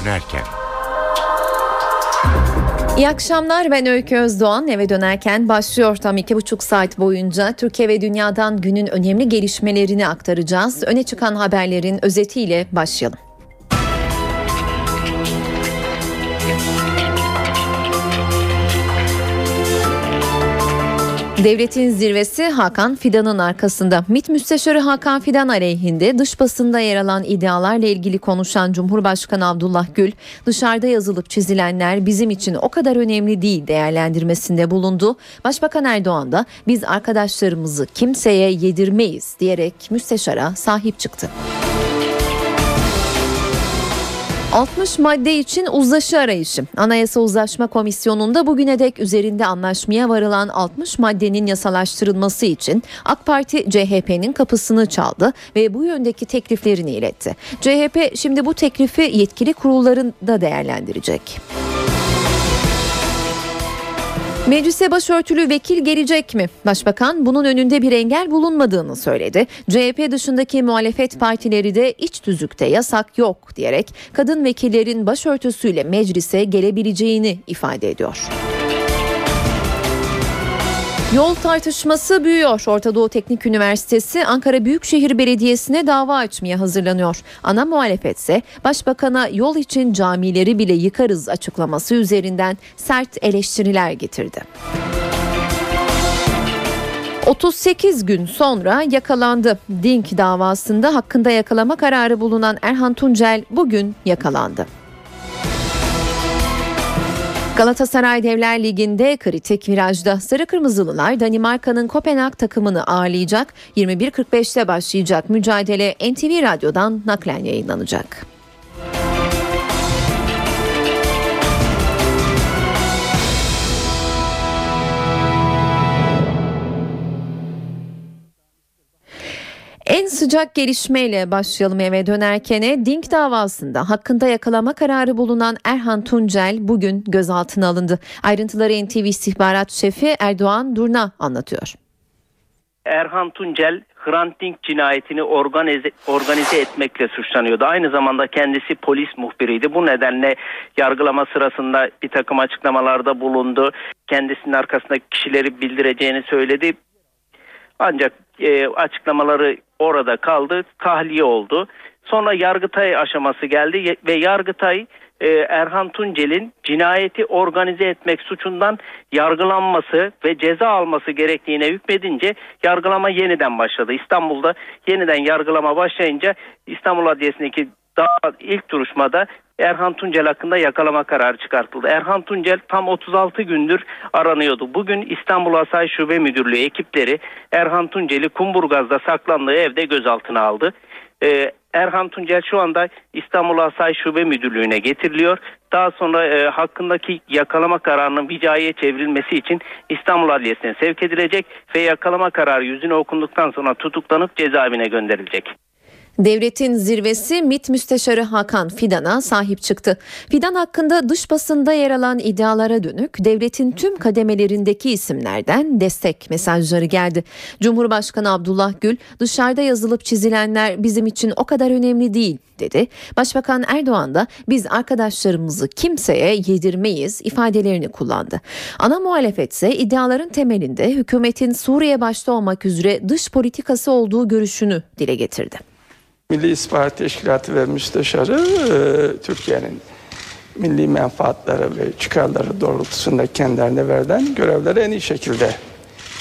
dönerken. İyi akşamlar ben Öykü Özdoğan eve dönerken başlıyor tam iki buçuk saat boyunca Türkiye ve dünyadan günün önemli gelişmelerini aktaracağız. Öne çıkan haberlerin özetiyle başlayalım. Devletin zirvesi Hakan Fidan'ın arkasında. MİT Müsteşarı Hakan Fidan aleyhinde dış basında yer alan iddialarla ilgili konuşan Cumhurbaşkanı Abdullah Gül, dışarıda yazılıp çizilenler bizim için o kadar önemli değil değerlendirmesinde bulundu. Başbakan Erdoğan da biz arkadaşlarımızı kimseye yedirmeyiz diyerek müsteşara sahip çıktı. 60 madde için uzlaşı arayışı. Anayasa Uzlaşma Komisyonu'nda bugüne dek üzerinde anlaşmaya varılan 60 maddenin yasalaştırılması için AK Parti CHP'nin kapısını çaldı ve bu yöndeki tekliflerini iletti. CHP şimdi bu teklifi yetkili kurullarında değerlendirecek. Meclise başörtülü vekil gelecek mi? Başbakan bunun önünde bir engel bulunmadığını söyledi. CHP dışındaki muhalefet partileri de iç tüzükte yasak yok diyerek kadın vekillerin başörtüsüyle meclise gelebileceğini ifade ediyor. Yol tartışması büyüyor. Orta Doğu Teknik Üniversitesi Ankara Büyükşehir Belediyesi'ne dava açmaya hazırlanıyor. Ana muhalefet ise başbakana yol için camileri bile yıkarız açıklaması üzerinden sert eleştiriler getirdi. 38 gün sonra yakalandı. Dink davasında hakkında yakalama kararı bulunan Erhan Tuncel bugün yakalandı. Galatasaray Devler Ligi'nde kritik virajda Sarı Kırmızılılar Danimarka'nın Kopenhag takımını ağırlayacak. 21.45'te başlayacak mücadele NTV Radyo'dan naklen yayınlanacak. En sıcak gelişmeyle başlayalım eve dönerkene. Dink davasında hakkında yakalama kararı bulunan Erhan Tuncel bugün gözaltına alındı. Ayrıntıları NTV istihbarat şefi Erdoğan Durna anlatıyor. Erhan Tuncel Hrant Dink cinayetini organize, organize etmekle suçlanıyordu. Aynı zamanda kendisi polis muhbiriydi. Bu nedenle yargılama sırasında bir takım açıklamalarda bulundu. Kendisinin arkasındaki kişileri bildireceğini söyledi. Ancak e, açıklamaları orada kaldı, tahliye oldu. Sonra Yargıtay aşaması geldi ve Yargıtay e, Erhan Tuncel'in cinayeti organize etmek suçundan yargılanması ve ceza alması gerektiğine hükmedince yargılama yeniden başladı. İstanbul'da yeniden yargılama başlayınca İstanbul Adliyesi'ndeki daha ilk duruşmada Erhan Tuncel hakkında yakalama kararı çıkartıldı. Erhan Tuncel tam 36 gündür aranıyordu. Bugün İstanbul Asay Şube Müdürlüğü ekipleri Erhan Tuncel'i Kumburgaz'da saklandığı evde gözaltına aldı. Ee, Erhan Tuncel şu anda İstanbul Asay Şube Müdürlüğü'ne getiriliyor. Daha sonra e, hakkındaki yakalama kararının vicaiye çevrilmesi için İstanbul Adliyesi'ne sevk edilecek ve yakalama kararı yüzüne okunduktan sonra tutuklanıp cezaevine gönderilecek. Devletin zirvesi MİT Müsteşarı Hakan Fidan'a sahip çıktı. Fidan hakkında dış basında yer alan iddialara dönük devletin tüm kademelerindeki isimlerden destek mesajları geldi. Cumhurbaşkanı Abdullah Gül dışarıda yazılıp çizilenler bizim için o kadar önemli değil dedi. Başbakan Erdoğan da biz arkadaşlarımızı kimseye yedirmeyiz ifadelerini kullandı. Ana muhalefet ise iddiaların temelinde hükümetin Suriye başta olmak üzere dış politikası olduğu görüşünü dile getirdi. Milli İstihbarat Teşkilatı ve Müsteşarı e, Türkiye'nin milli menfaatları ve çıkarları doğrultusunda kendilerine verilen görevleri en iyi şekilde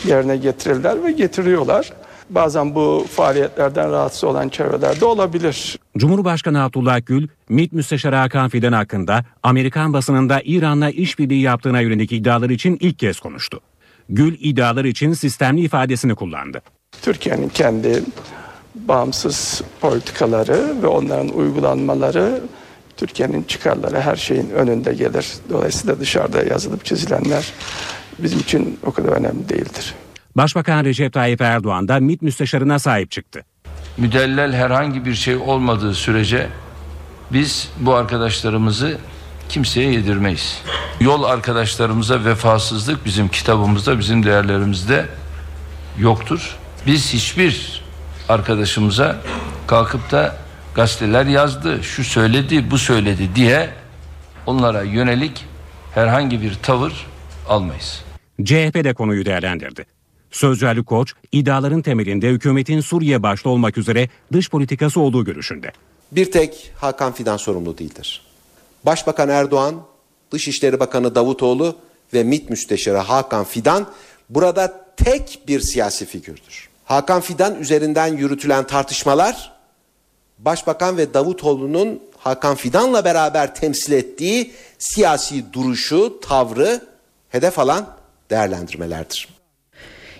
yerine getirirler ve getiriyorlar. Bazen bu faaliyetlerden rahatsız olan çevrelerde olabilir. Cumhurbaşkanı Abdullah Gül, MİT Müsteşarı Hakan Fidan hakkında Amerikan basınında İran'la işbirliği yaptığına yönelik iddialar için ilk kez konuştu. Gül iddialar için sistemli ifadesini kullandı. Türkiye'nin kendi bağımsız politikaları ve onların uygulanmaları Türkiye'nin çıkarları her şeyin önünde gelir. Dolayısıyla dışarıda yazılıp çizilenler bizim için o kadar önemli değildir. Başbakan Recep Tayyip Erdoğan da MİT müsteşarına sahip çıktı. Müdellel herhangi bir şey olmadığı sürece biz bu arkadaşlarımızı kimseye yedirmeyiz. Yol arkadaşlarımıza vefasızlık bizim kitabımızda, bizim değerlerimizde yoktur. Biz hiçbir arkadaşımıza kalkıp da gazeteler yazdı, şu söyledi, bu söyledi diye onlara yönelik herhangi bir tavır almayız. CHP de konuyu değerlendirdi. Sözcü Ali Koç, iddiaların temelinde hükümetin Suriye başta olmak üzere dış politikası olduğu görüşünde. Bir tek Hakan Fidan sorumlu değildir. Başbakan Erdoğan, Dışişleri Bakanı Davutoğlu ve MİT Müsteşarı Hakan Fidan burada tek bir siyasi figürdür. Hakan Fidan üzerinden yürütülen tartışmalar Başbakan ve Davutoğlu'nun Hakan Fidan'la beraber temsil ettiği siyasi duruşu, tavrı hedef alan değerlendirmelerdir.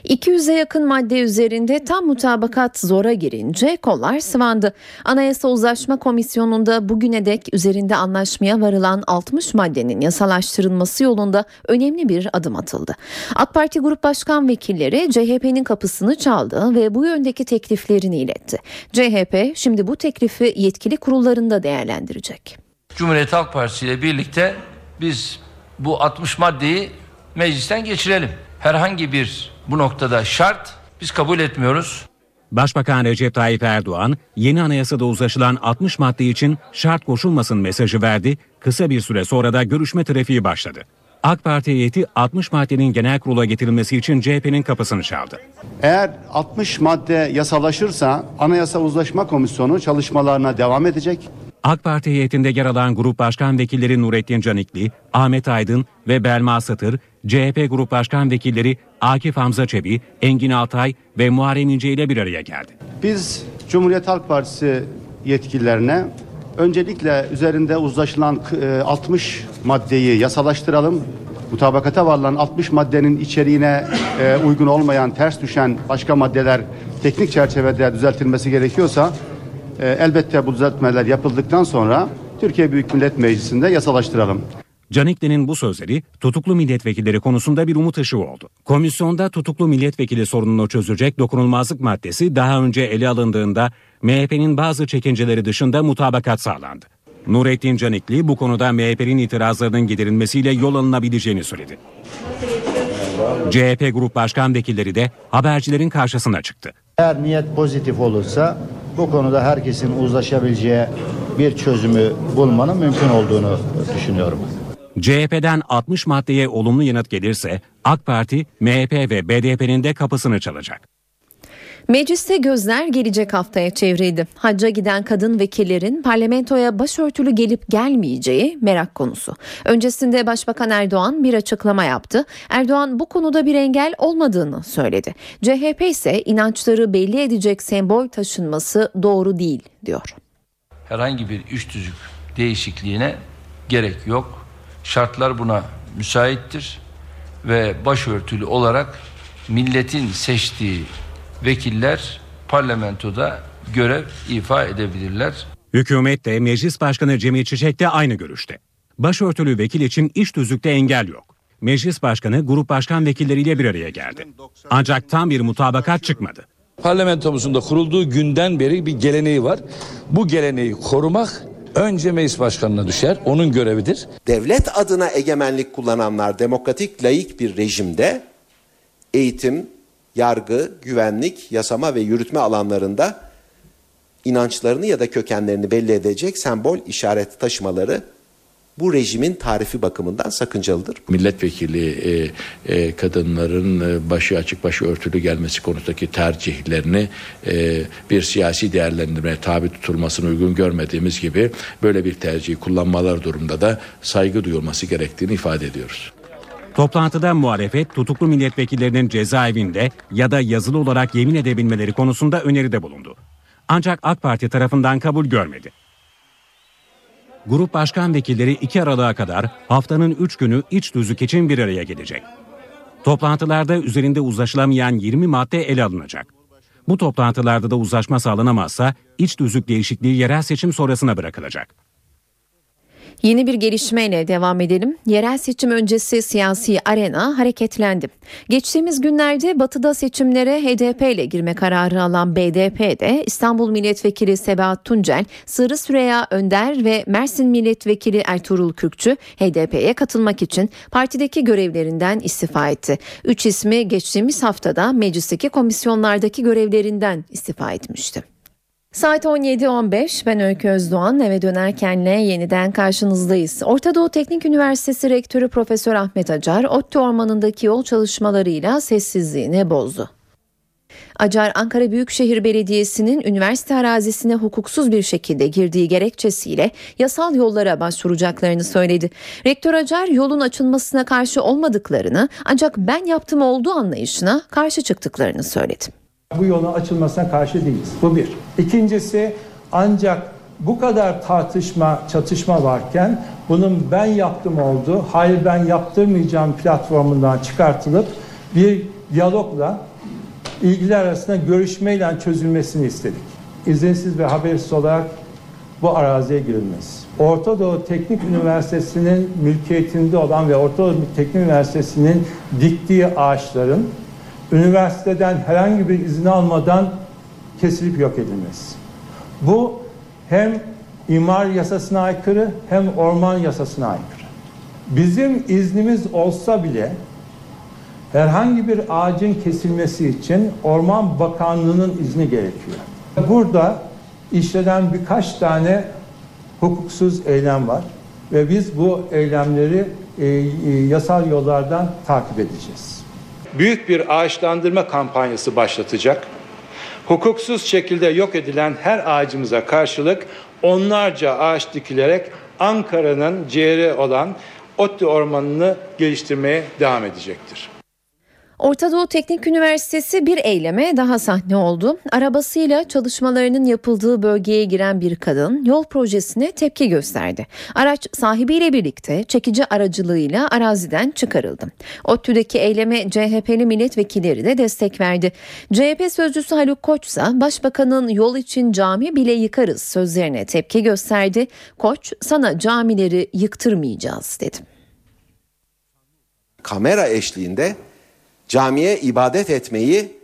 200'e yakın madde üzerinde tam mutabakat zora girince kollar sıvandı. Anayasa Uzlaşma Komisyonu'nda bugüne dek üzerinde anlaşmaya varılan 60 maddenin yasalaştırılması yolunda önemli bir adım atıldı. AK Parti Grup Başkan Vekilleri CHP'nin kapısını çaldı ve bu yöndeki tekliflerini iletti. CHP şimdi bu teklifi yetkili kurullarında değerlendirecek. Cumhuriyet Halk Partisi ile birlikte biz bu 60 maddeyi meclisten geçirelim. Herhangi bir bu noktada şart biz kabul etmiyoruz. Başbakan Recep Tayyip Erdoğan yeni anayasada uzlaşılan 60 madde için şart koşulmasın mesajı verdi. Kısa bir süre sonra da görüşme trafiği başladı. AK Parti heyeti 60 maddenin genel kurula getirilmesi için CHP'nin kapısını çaldı. Eğer 60 madde yasalaşırsa Anayasa Uzlaşma Komisyonu çalışmalarına devam edecek. AK Parti heyetinde yer alan Grup Başkan Vekilleri Nurettin Canikli, Ahmet Aydın ve Belma Satır, CHP Grup Başkan Vekilleri Akif Hamza Çebi, Engin Altay ve Muharrem İnce ile bir araya geldi. Biz Cumhuriyet Halk Partisi yetkililerine öncelikle üzerinde uzlaşılan 60 maddeyi yasalaştıralım. Mutabakata varılan 60 maddenin içeriğine e, uygun olmayan, ters düşen başka maddeler teknik çerçevede düzeltilmesi gerekiyorsa e, elbette bu düzeltmeler yapıldıktan sonra Türkiye Büyük Millet Meclisi'nde yasalaştıralım. Canikli'nin bu sözleri tutuklu milletvekilleri konusunda bir umut ışığı oldu. Komisyonda tutuklu milletvekili sorununu çözecek dokunulmazlık maddesi daha önce ele alındığında MHP'nin bazı çekinceleri dışında mutabakat sağlandı. Nurettin Canikli bu konuda MHP'nin itirazlarının giderilmesiyle yol alınabileceğini söyledi. CHP Grup Başkan Vekilleri de habercilerin karşısına çıktı. Eğer niyet pozitif olursa bu konuda herkesin uzlaşabileceği bir çözümü bulmanın mümkün olduğunu düşünüyorum. CHP'den 60 maddeye olumlu yanıt gelirse AK Parti, MHP ve BDP'nin de kapısını çalacak. Mecliste gözler gelecek haftaya çevrildi. Hacca giden kadın vekillerin parlamentoya başörtülü gelip gelmeyeceği merak konusu. Öncesinde Başbakan Erdoğan bir açıklama yaptı. Erdoğan bu konuda bir engel olmadığını söyledi. CHP ise inançları belli edecek sembol taşınması doğru değil diyor. Herhangi bir üç tüzük değişikliğine gerek yok. Şartlar buna müsaittir ve başörtülü olarak milletin seçtiği vekiller parlamentoda görev ifa edebilirler. Hükümet de Meclis Başkanı Cemil Çiçek de aynı görüşte. Başörtülü vekil için iş tüzükte engel yok. Meclis Başkanı grup başkan vekilleriyle bir araya geldi. Ancak tam bir mutabakat çıkmadı. Parlamentomuzun da kurulduğu günden beri bir geleneği var. Bu geleneği korumak önce meclis başkanına düşer. Onun görevidir. Devlet adına egemenlik kullananlar demokratik laik bir rejimde eğitim, yargı, güvenlik, yasama ve yürütme alanlarında inançlarını ya da kökenlerini belli edecek sembol işareti taşımaları bu rejimin tarifi bakımından sakıncalıdır. Milletvekili e, e, kadınların e, başı açık başı örtülü gelmesi konusundaki tercihlerini e, bir siyasi değerlendirmeye tabi tutulmasını uygun görmediğimiz gibi böyle bir tercihi kullanmalar durumunda da saygı duyulması gerektiğini ifade ediyoruz. Toplantıda muhalefet tutuklu milletvekillerinin cezaevinde ya da yazılı olarak yemin edebilmeleri konusunda öneride bulundu. Ancak AK Parti tarafından kabul görmedi. Grup başkan vekilleri 2 Aralık'a kadar haftanın 3 günü iç tüzük için bir araya gelecek. Toplantılarda üzerinde uzlaşılamayan 20 madde ele alınacak. Bu toplantılarda da uzlaşma sağlanamazsa iç tüzük değişikliği yerel seçim sonrasına bırakılacak. Yeni bir gelişmeyle devam edelim. Yerel seçim öncesi siyasi arena hareketlendi. Geçtiğimiz günlerde batıda seçimlere HDP ile girme kararı alan BDP'de İstanbul Milletvekili Sebahat Tuncel, Sırrı Süreya Önder ve Mersin Milletvekili Ertuğrul Kürkçü HDP'ye katılmak için partideki görevlerinden istifa etti. Üç ismi geçtiğimiz haftada meclisteki komisyonlardaki görevlerinden istifa etmişti. Saat 17.15 ben Öykü Özdoğan eve dönerkenle yeniden karşınızdayız. Orta Doğu Teknik Üniversitesi Rektörü Profesör Ahmet Acar, ODTÜ Ormanı'ndaki yol çalışmalarıyla sessizliğini bozdu. Acar, Ankara Büyükşehir Belediyesi'nin üniversite arazisine hukuksuz bir şekilde girdiği gerekçesiyle yasal yollara başvuracaklarını söyledi. Rektör Acar, yolun açılmasına karşı olmadıklarını ancak ben yaptım olduğu anlayışına karşı çıktıklarını söyledi. Bu yolun açılmasına karşı değiliz. Bu bir. İkincisi ancak bu kadar tartışma, çatışma varken bunun ben yaptım oldu, hayır ben yaptırmayacağım platformundan çıkartılıp bir diyalogla ilgiler arasında görüşmeyle çözülmesini istedik. İzinsiz ve habersiz olarak bu araziye girilmez. Orta Doğu Teknik Üniversitesi'nin mülkiyetinde olan ve Orta Doğu Teknik Üniversitesi'nin diktiği ağaçların üniversiteden herhangi bir izin almadan kesilip yok edilmesi. Bu hem imar yasasına aykırı hem orman yasasına aykırı. Bizim iznimiz olsa bile herhangi bir ağacın kesilmesi için Orman Bakanlığı'nın izni gerekiyor. Burada işlenen birkaç tane hukuksuz eylem var ve biz bu eylemleri e, e, yasal yollardan takip edeceğiz. Büyük bir ağaçlandırma kampanyası başlatacak. Hukuksuz şekilde yok edilen her ağacımıza karşılık onlarca ağaç dikilerek Ankara'nın ciğeri olan ODTÜ Ormanı'nı geliştirmeye devam edecektir. Orta Doğu Teknik Üniversitesi bir eyleme daha sahne oldu. Arabasıyla çalışmalarının yapıldığı bölgeye giren bir kadın yol projesine tepki gösterdi. Araç sahibiyle birlikte çekici aracılığıyla araziden çıkarıldı. ODTÜ'deki eyleme CHP'li milletvekilleri de destek verdi. CHP sözcüsü Haluk Koç ise başbakanın yol için cami bile yıkarız sözlerine tepki gösterdi. Koç sana camileri yıktırmayacağız dedi. Kamera eşliğinde camiye ibadet etmeyi,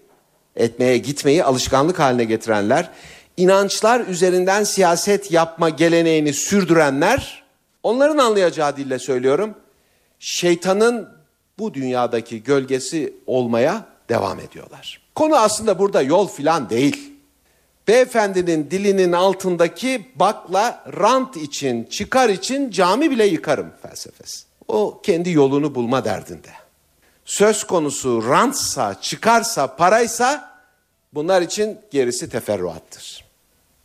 etmeye gitmeyi alışkanlık haline getirenler, inançlar üzerinden siyaset yapma geleneğini sürdürenler, onların anlayacağı dille söylüyorum, şeytanın bu dünyadaki gölgesi olmaya devam ediyorlar. Konu aslında burada yol filan değil. Beyefendinin dilinin altındaki bakla rant için, çıkar için cami bile yıkarım felsefesi. O kendi yolunu bulma derdinde söz konusu rantsa, çıkarsa, paraysa bunlar için gerisi teferruattır.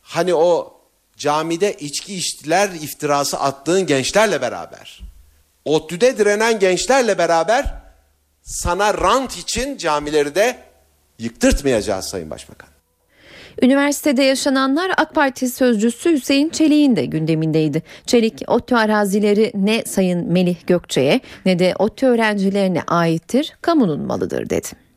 Hani o camide içki içtiler iftirası attığın gençlerle beraber, ODTÜ'de direnen gençlerle beraber sana rant için camileri de yıktırtmayacağız Sayın Başbakan. Üniversitede yaşananlar AK Parti sözcüsü Hüseyin Çelik'in de gündemindeydi. Çelik, ODTÜ arazileri ne Sayın Melih Gökçe'ye ne de ODTÜ öğrencilerine aittir, kamunun malıdır dedi.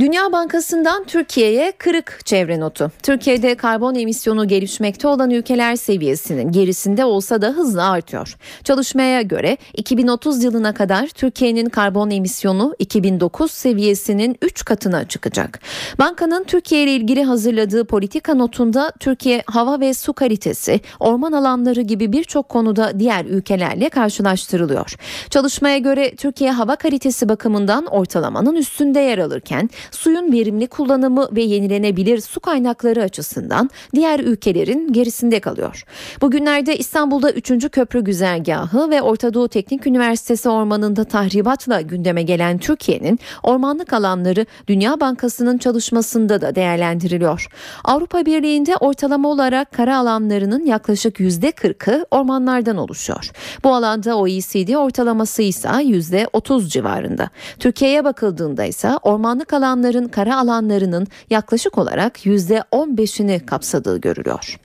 Dünya Bankası'ndan Türkiye'ye kırık çevre notu. Türkiye'de karbon emisyonu gelişmekte olan ülkeler seviyesinin gerisinde olsa da hızla artıyor. Çalışmaya göre 2030 yılına kadar Türkiye'nin karbon emisyonu 2009 seviyesinin 3 katına çıkacak. Bankanın Türkiye ile ilgili hazırladığı politika notunda Türkiye hava ve su kalitesi, orman alanları gibi birçok konuda diğer ülkelerle karşılaştırılıyor. Çalışmaya göre Türkiye hava kalitesi bakımından ortalamanın üstünde yer alırken suyun verimli kullanımı ve yenilenebilir su kaynakları açısından diğer ülkelerin gerisinde kalıyor. Bugünlerde İstanbul'da 3. Köprü Güzergahı ve Orta Doğu Teknik Üniversitesi ormanında tahribatla gündeme gelen Türkiye'nin ormanlık alanları Dünya Bankası'nın çalışmasında da değerlendiriliyor. Avrupa Birliği'nde ortalama olarak kara alanlarının yaklaşık %40'ı ormanlardan oluşuyor. Bu alanda OECD ortalaması ise %30 civarında. Türkiye'ye bakıldığında ise ormanlık alan alanların kara alanlarının yaklaşık olarak %15'ini kapsadığı görülüyor.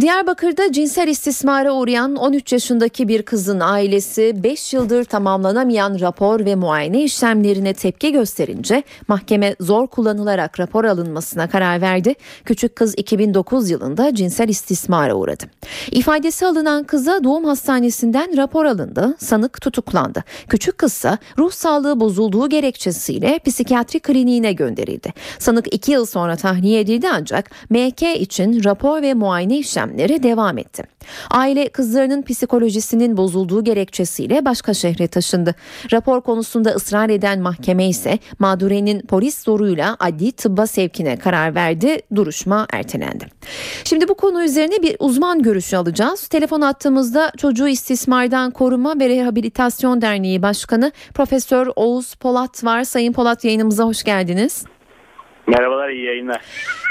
Diyarbakır'da cinsel istismara uğrayan 13 yaşındaki bir kızın ailesi 5 yıldır tamamlanamayan rapor ve muayene işlemlerine tepki gösterince mahkeme zor kullanılarak rapor alınmasına karar verdi. Küçük kız 2009 yılında cinsel istismara uğradı. İfadesi alınan kıza doğum hastanesinden rapor alındı. Sanık tutuklandı. Küçük kızsa ruh sağlığı bozulduğu gerekçesiyle psikiyatri kliniğine gönderildi. Sanık 2 yıl sonra tahliye edildi ancak MK için rapor ve muayene işlemleri işlemleri devam etti. Aile kızlarının psikolojisinin bozulduğu gerekçesiyle başka şehre taşındı. Rapor konusunda ısrar eden mahkeme ise mağdurenin polis zoruyla adli tıbba sevkine karar verdi. Duruşma ertelendi. Şimdi bu konu üzerine bir uzman görüşü alacağız. Telefon attığımızda Çocuğu İstismardan Koruma ve Rehabilitasyon Derneği Başkanı Profesör Oğuz Polat var. Sayın Polat yayınımıza hoş geldiniz. Merhabalar, iyi yayınlar.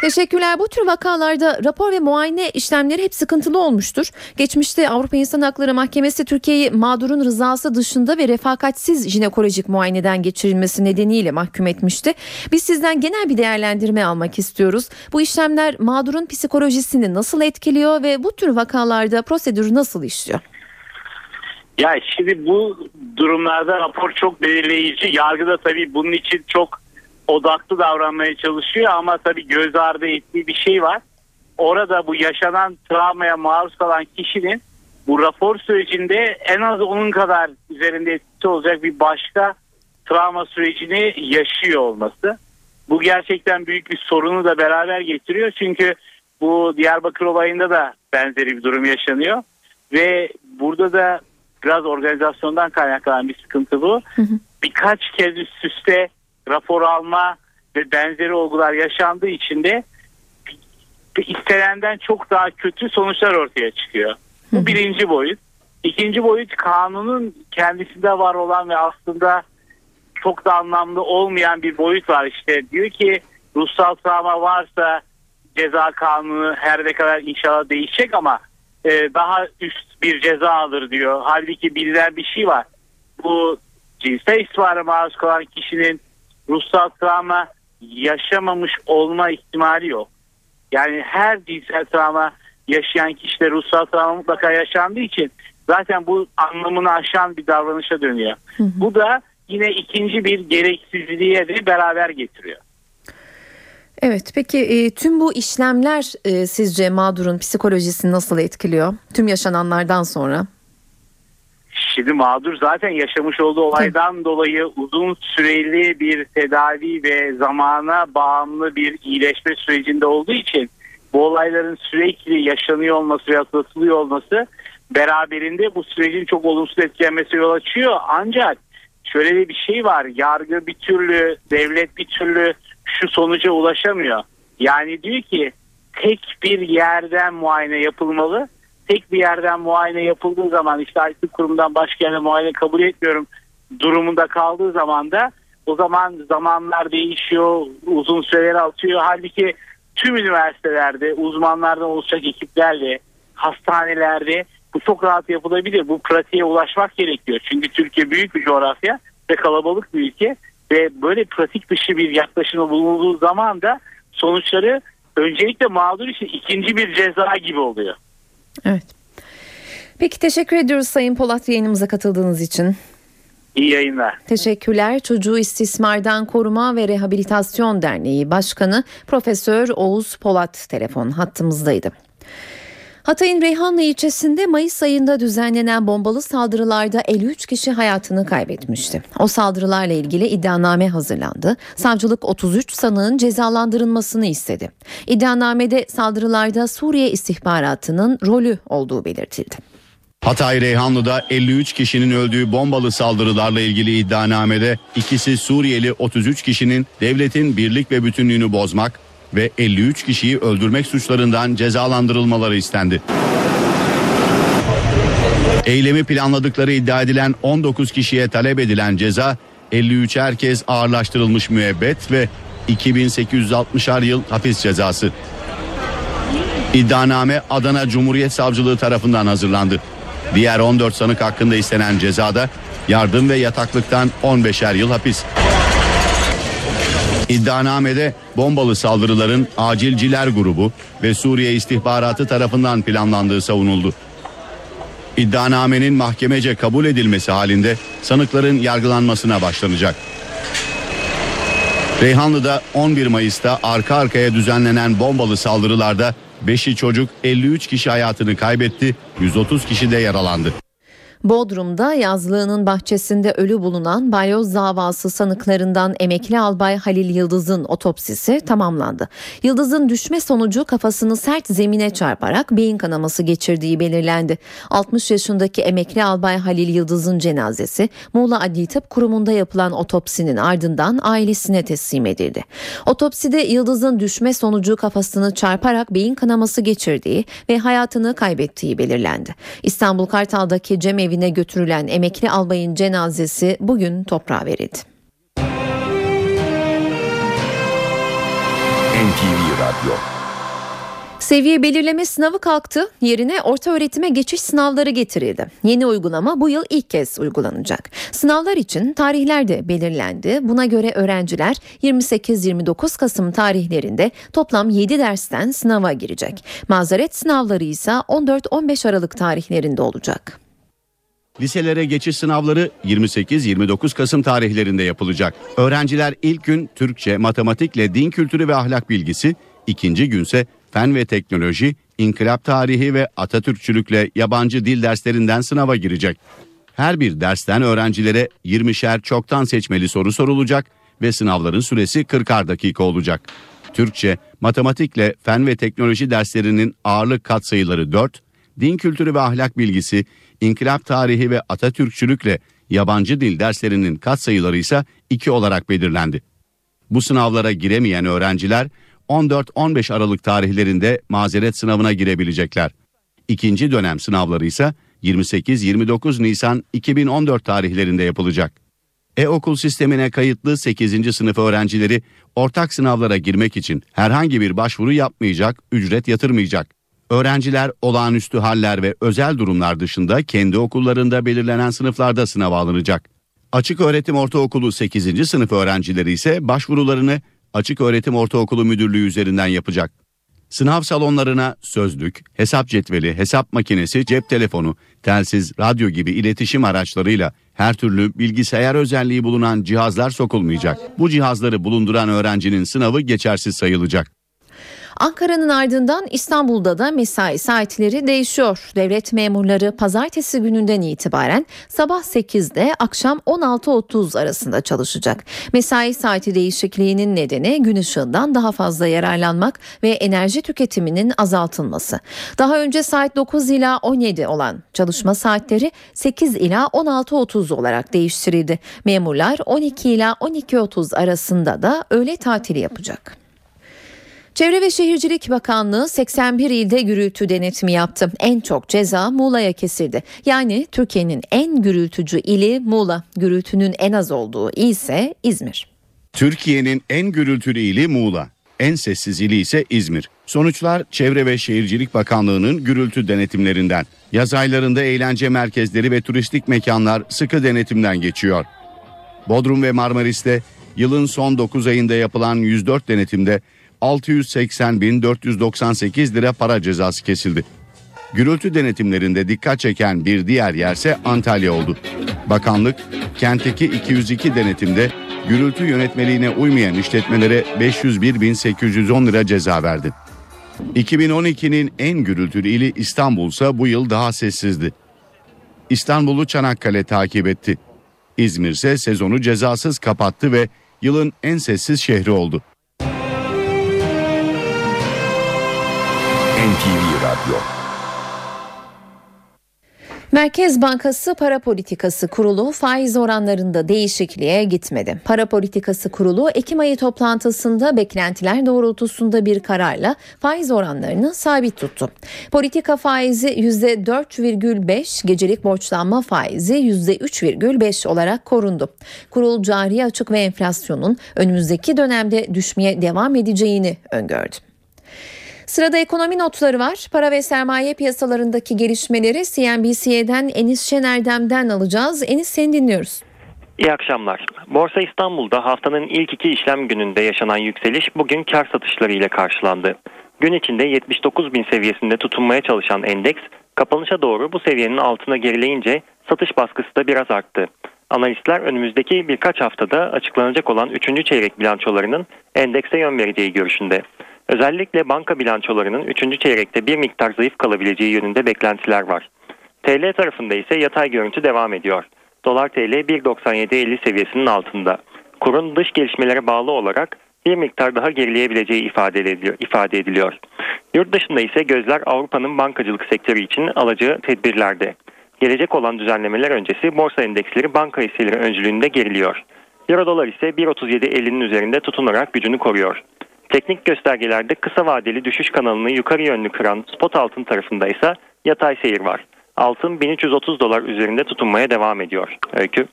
Teşekkürler. Bu tür vakalarda rapor ve muayene işlemleri hep sıkıntılı olmuştur. Geçmişte Avrupa İnsan Hakları Mahkemesi Türkiye'yi mağdurun rızası dışında ve refakatsiz jinekolojik muayeneden geçirilmesi nedeniyle mahkum etmişti. Biz sizden genel bir değerlendirme almak istiyoruz. Bu işlemler mağdurun psikolojisini nasıl etkiliyor ve bu tür vakalarda prosedür nasıl işliyor? Ya şimdi bu durumlarda rapor çok belirleyici. Yargıda tabii bunun için çok odaklı davranmaya çalışıyor ama tabii göz ardı ettiği bir şey var. Orada bu yaşanan travmaya maruz kalan kişinin bu rapor sürecinde en az onun kadar üzerinde etkisi olacak bir başka travma sürecini yaşıyor olması. Bu gerçekten büyük bir sorunu da beraber getiriyor. Çünkü bu Diyarbakır olayında da benzeri bir durum yaşanıyor. Ve burada da biraz organizasyondan kaynaklanan bir sıkıntı bu. Birkaç kez üst üste rapor alma ve benzeri olgular yaşandığı için de istenenden çok daha kötü sonuçlar ortaya çıkıyor. Bu birinci boyut. İkinci boyut kanunun kendisinde var olan ve aslında çok da anlamlı olmayan bir boyut var. İşte diyor ki ruhsal travma varsa ceza kanunu her ne kadar inşallah değişecek ama e, daha üst bir ceza alır diyor. Halbuki bilinen bir şey var. Bu cinsel istismara maruz kalan kişinin ruhsal travma yaşamamış olma ihtimali yok. Yani her cinsel travma yaşayan kişide ruhsal travma mutlaka yaşandığı için zaten bu anlamını aşan bir davranışa dönüyor. Bu da yine ikinci bir gereksizliğe de beraber getiriyor. Evet peki e, tüm bu işlemler e, sizce mağdurun psikolojisini nasıl etkiliyor? Tüm yaşananlardan sonra. Şimdi mağdur zaten yaşamış olduğu olaydan dolayı uzun süreli bir tedavi ve zamana bağımlı bir iyileşme sürecinde olduğu için bu olayların sürekli yaşanıyor olması ve atlatılıyor olması beraberinde bu sürecin çok olumsuz etkilenmesi yol açıyor. Ancak şöyle bir şey var. Yargı bir türlü, devlet bir türlü şu sonuca ulaşamıyor. Yani diyor ki tek bir yerden muayene yapılmalı. Tek bir yerden muayene yapıldığı zaman işte artık kurumdan başka yerde muayene kabul etmiyorum durumunda kaldığı zaman da o zaman zamanlar değişiyor, uzun süreler atıyor. Halbuki tüm üniversitelerde uzmanlardan oluşacak ekiplerle, hastanelerde bu çok rahat yapılabilir. Bu pratiğe ulaşmak gerekiyor. Çünkü Türkiye büyük bir coğrafya ve kalabalık bir ülke ve böyle pratik dışı bir yaklaşımda bulunduğu zaman da sonuçları öncelikle mağdur için ikinci bir ceza gibi oluyor. Evet. Peki teşekkür ediyoruz Sayın Polat yayınımıza katıldığınız için. İyi yayınlar. Teşekkürler. Çocuğu İstismardan Koruma ve Rehabilitasyon Derneği Başkanı Profesör Oğuz Polat telefon hattımızdaydı. Hatay'ın Reyhanlı ilçesinde Mayıs ayında düzenlenen bombalı saldırılarda 53 kişi hayatını kaybetmişti. O saldırılarla ilgili iddianame hazırlandı. Savcılık 33 sanığın cezalandırılmasını istedi. İddianamede saldırılarda Suriye istihbaratının rolü olduğu belirtildi. Hatay Reyhanlı'da 53 kişinin öldüğü bombalı saldırılarla ilgili iddianamede ikisi Suriyeli 33 kişinin devletin birlik ve bütünlüğünü bozmak ve 53 kişiyi öldürmek suçlarından cezalandırılmaları istendi. Eylemi planladıkları iddia edilen 19 kişiye talep edilen ceza 53 herkes ağırlaştırılmış müebbet ve 2860'ar yıl hapis cezası. İddianame Adana Cumhuriyet Savcılığı tarafından hazırlandı. Diğer 14 sanık hakkında istenen cezada yardım ve yataklıktan 15'er yıl hapis. İddianamede bombalı saldırıların acilciler grubu ve Suriye istihbaratı tarafından planlandığı savunuldu. İddianamenin mahkemece kabul edilmesi halinde sanıkların yargılanmasına başlanacak. Reyhanlı'da 11 Mayıs'ta arka arkaya düzenlenen bombalı saldırılarda 5'i çocuk 53 kişi hayatını kaybetti, 130 kişi de yaralandı. Bodrum'da yazlığının bahçesinde ölü bulunan balyoz davası sanıklarından emekli albay Halil Yıldız'ın otopsisi tamamlandı. Yıldız'ın düşme sonucu kafasını sert zemine çarparak beyin kanaması geçirdiği belirlendi. 60 yaşındaki emekli albay Halil Yıldız'ın cenazesi Muğla Adli Tıp Kurumu'nda yapılan otopsinin ardından ailesine teslim edildi. Otopside Yıldız'ın düşme sonucu kafasını çarparak beyin kanaması geçirdiği ve hayatını kaybettiği belirlendi. İstanbul Kartal'daki Cem evine götürülen emekli albayın cenazesi bugün toprağa verildi. NTV Radyo Seviye belirleme sınavı kalktı. Yerine orta öğretime geçiş sınavları getirildi. Yeni uygulama bu yıl ilk kez uygulanacak. Sınavlar için tarihler de belirlendi. Buna göre öğrenciler 28-29 Kasım tarihlerinde toplam 7 dersten sınava girecek. Mazeret sınavları ise 14-15 Aralık tarihlerinde olacak. Liselere geçiş sınavları 28-29 Kasım tarihlerinde yapılacak. Öğrenciler ilk gün Türkçe, matematikle din kültürü ve ahlak bilgisi, ikinci günse fen ve teknoloji, inkılap tarihi ve Atatürkçülükle yabancı dil derslerinden sınava girecek. Her bir dersten öğrencilere 20'şer çoktan seçmeli soru sorulacak ve sınavların süresi 40'ar dakika olacak. Türkçe, matematikle fen ve teknoloji derslerinin ağırlık katsayıları 4, din kültürü ve ahlak bilgisi, inkılap tarihi ve Atatürkçülükle yabancı dil derslerinin katsayıları ise 2 olarak belirlendi. Bu sınavlara giremeyen öğrenciler 14-15 Aralık tarihlerinde mazeret sınavına girebilecekler. İkinci dönem sınavları ise 28-29 Nisan 2014 tarihlerinde yapılacak. E-okul sistemine kayıtlı 8. sınıf öğrencileri ortak sınavlara girmek için herhangi bir başvuru yapmayacak, ücret yatırmayacak. Öğrenciler olağanüstü haller ve özel durumlar dışında kendi okullarında belirlenen sınıflarda sınava alınacak. Açık Öğretim Ortaokulu 8. sınıf öğrencileri ise başvurularını Açık Öğretim Ortaokulu Müdürlüğü üzerinden yapacak. Sınav salonlarına sözlük, hesap cetveli, hesap makinesi, cep telefonu, telsiz, radyo gibi iletişim araçlarıyla her türlü bilgisayar özelliği bulunan cihazlar sokulmayacak. Bu cihazları bulunduran öğrencinin sınavı geçersiz sayılacak. Ankara'nın ardından İstanbul'da da mesai saatleri değişiyor. Devlet memurları pazartesi gününden itibaren sabah 8'de akşam 16.30 arasında çalışacak. Mesai saati değişikliğinin nedeni gün ışığından daha fazla yararlanmak ve enerji tüketiminin azaltılması. Daha önce saat 9 ila 17 olan çalışma saatleri 8 ila 16.30 olarak değiştirildi. Memurlar 12 ila 12.30 arasında da öğle tatili yapacak. Çevre ve Şehircilik Bakanlığı 81 ilde gürültü denetimi yaptı. En çok ceza Muğla'ya kesildi. Yani Türkiye'nin en gürültücü ili Muğla. Gürültünün en az olduğu il ise İzmir. Türkiye'nin en gürültülü ili Muğla. En sessiz ili ise İzmir. Sonuçlar Çevre ve Şehircilik Bakanlığı'nın gürültü denetimlerinden. Yaz aylarında eğlence merkezleri ve turistik mekanlar sıkı denetimden geçiyor. Bodrum ve Marmaris'te yılın son 9 ayında yapılan 104 denetimde 680.498 lira para cezası kesildi. Gürültü denetimlerinde dikkat çeken bir diğer yerse Antalya oldu. Bakanlık kentteki 202 denetimde gürültü yönetmeliğine uymayan işletmelere 501.810 lira ceza verdi. 2012'nin en gürültülü ili İstanbul ise bu yıl daha sessizdi. İstanbul'u Çanakkale takip etti. İzmir ise sezonu cezasız kapattı ve yılın en sessiz şehri oldu. NTV Radyo Merkez Bankası Para Politikası Kurulu faiz oranlarında değişikliğe gitmedi. Para Politikası Kurulu Ekim ayı toplantısında beklentiler doğrultusunda bir kararla faiz oranlarını sabit tuttu. Politika faizi %4,5, gecelik borçlanma faizi %3,5 olarak korundu. Kurul cari açık ve enflasyonun önümüzdeki dönemde düşmeye devam edeceğini öngördü. Sırada ekonomi notları var. Para ve sermaye piyasalarındaki gelişmeleri CNBC'den Enis Şenerdem'den alacağız. Enis seni dinliyoruz. İyi akşamlar. Borsa İstanbul'da haftanın ilk iki işlem gününde yaşanan yükseliş bugün kar satışları ile karşılandı. Gün içinde 79 bin seviyesinde tutunmaya çalışan endeks kapanışa doğru bu seviyenin altına gerileyince satış baskısı da biraz arttı. Analistler önümüzdeki birkaç haftada açıklanacak olan 3. çeyrek bilançolarının endekse yön vereceği görüşünde. Özellikle banka bilançolarının 3. çeyrekte bir miktar zayıf kalabileceği yönünde beklentiler var. TL tarafında ise yatay görüntü devam ediyor. Dolar TL 1.97.50 seviyesinin altında. Kurun dış gelişmelere bağlı olarak bir miktar daha gerileyebileceği ifade ediliyor. Ifade ediliyor. Yurt dışında ise gözler Avrupa'nın bankacılık sektörü için alacağı tedbirlerde. Gelecek olan düzenlemeler öncesi borsa endeksleri banka hisseleri öncülüğünde geriliyor. Euro dolar ise 1.37.50'nin üzerinde tutunarak gücünü koruyor. Teknik göstergelerde kısa vadeli düşüş kanalını yukarı yönlü kıran spot altın tarafında ise yatay seyir var. Altın 1330 dolar üzerinde tutunmaya devam ediyor. Öykü.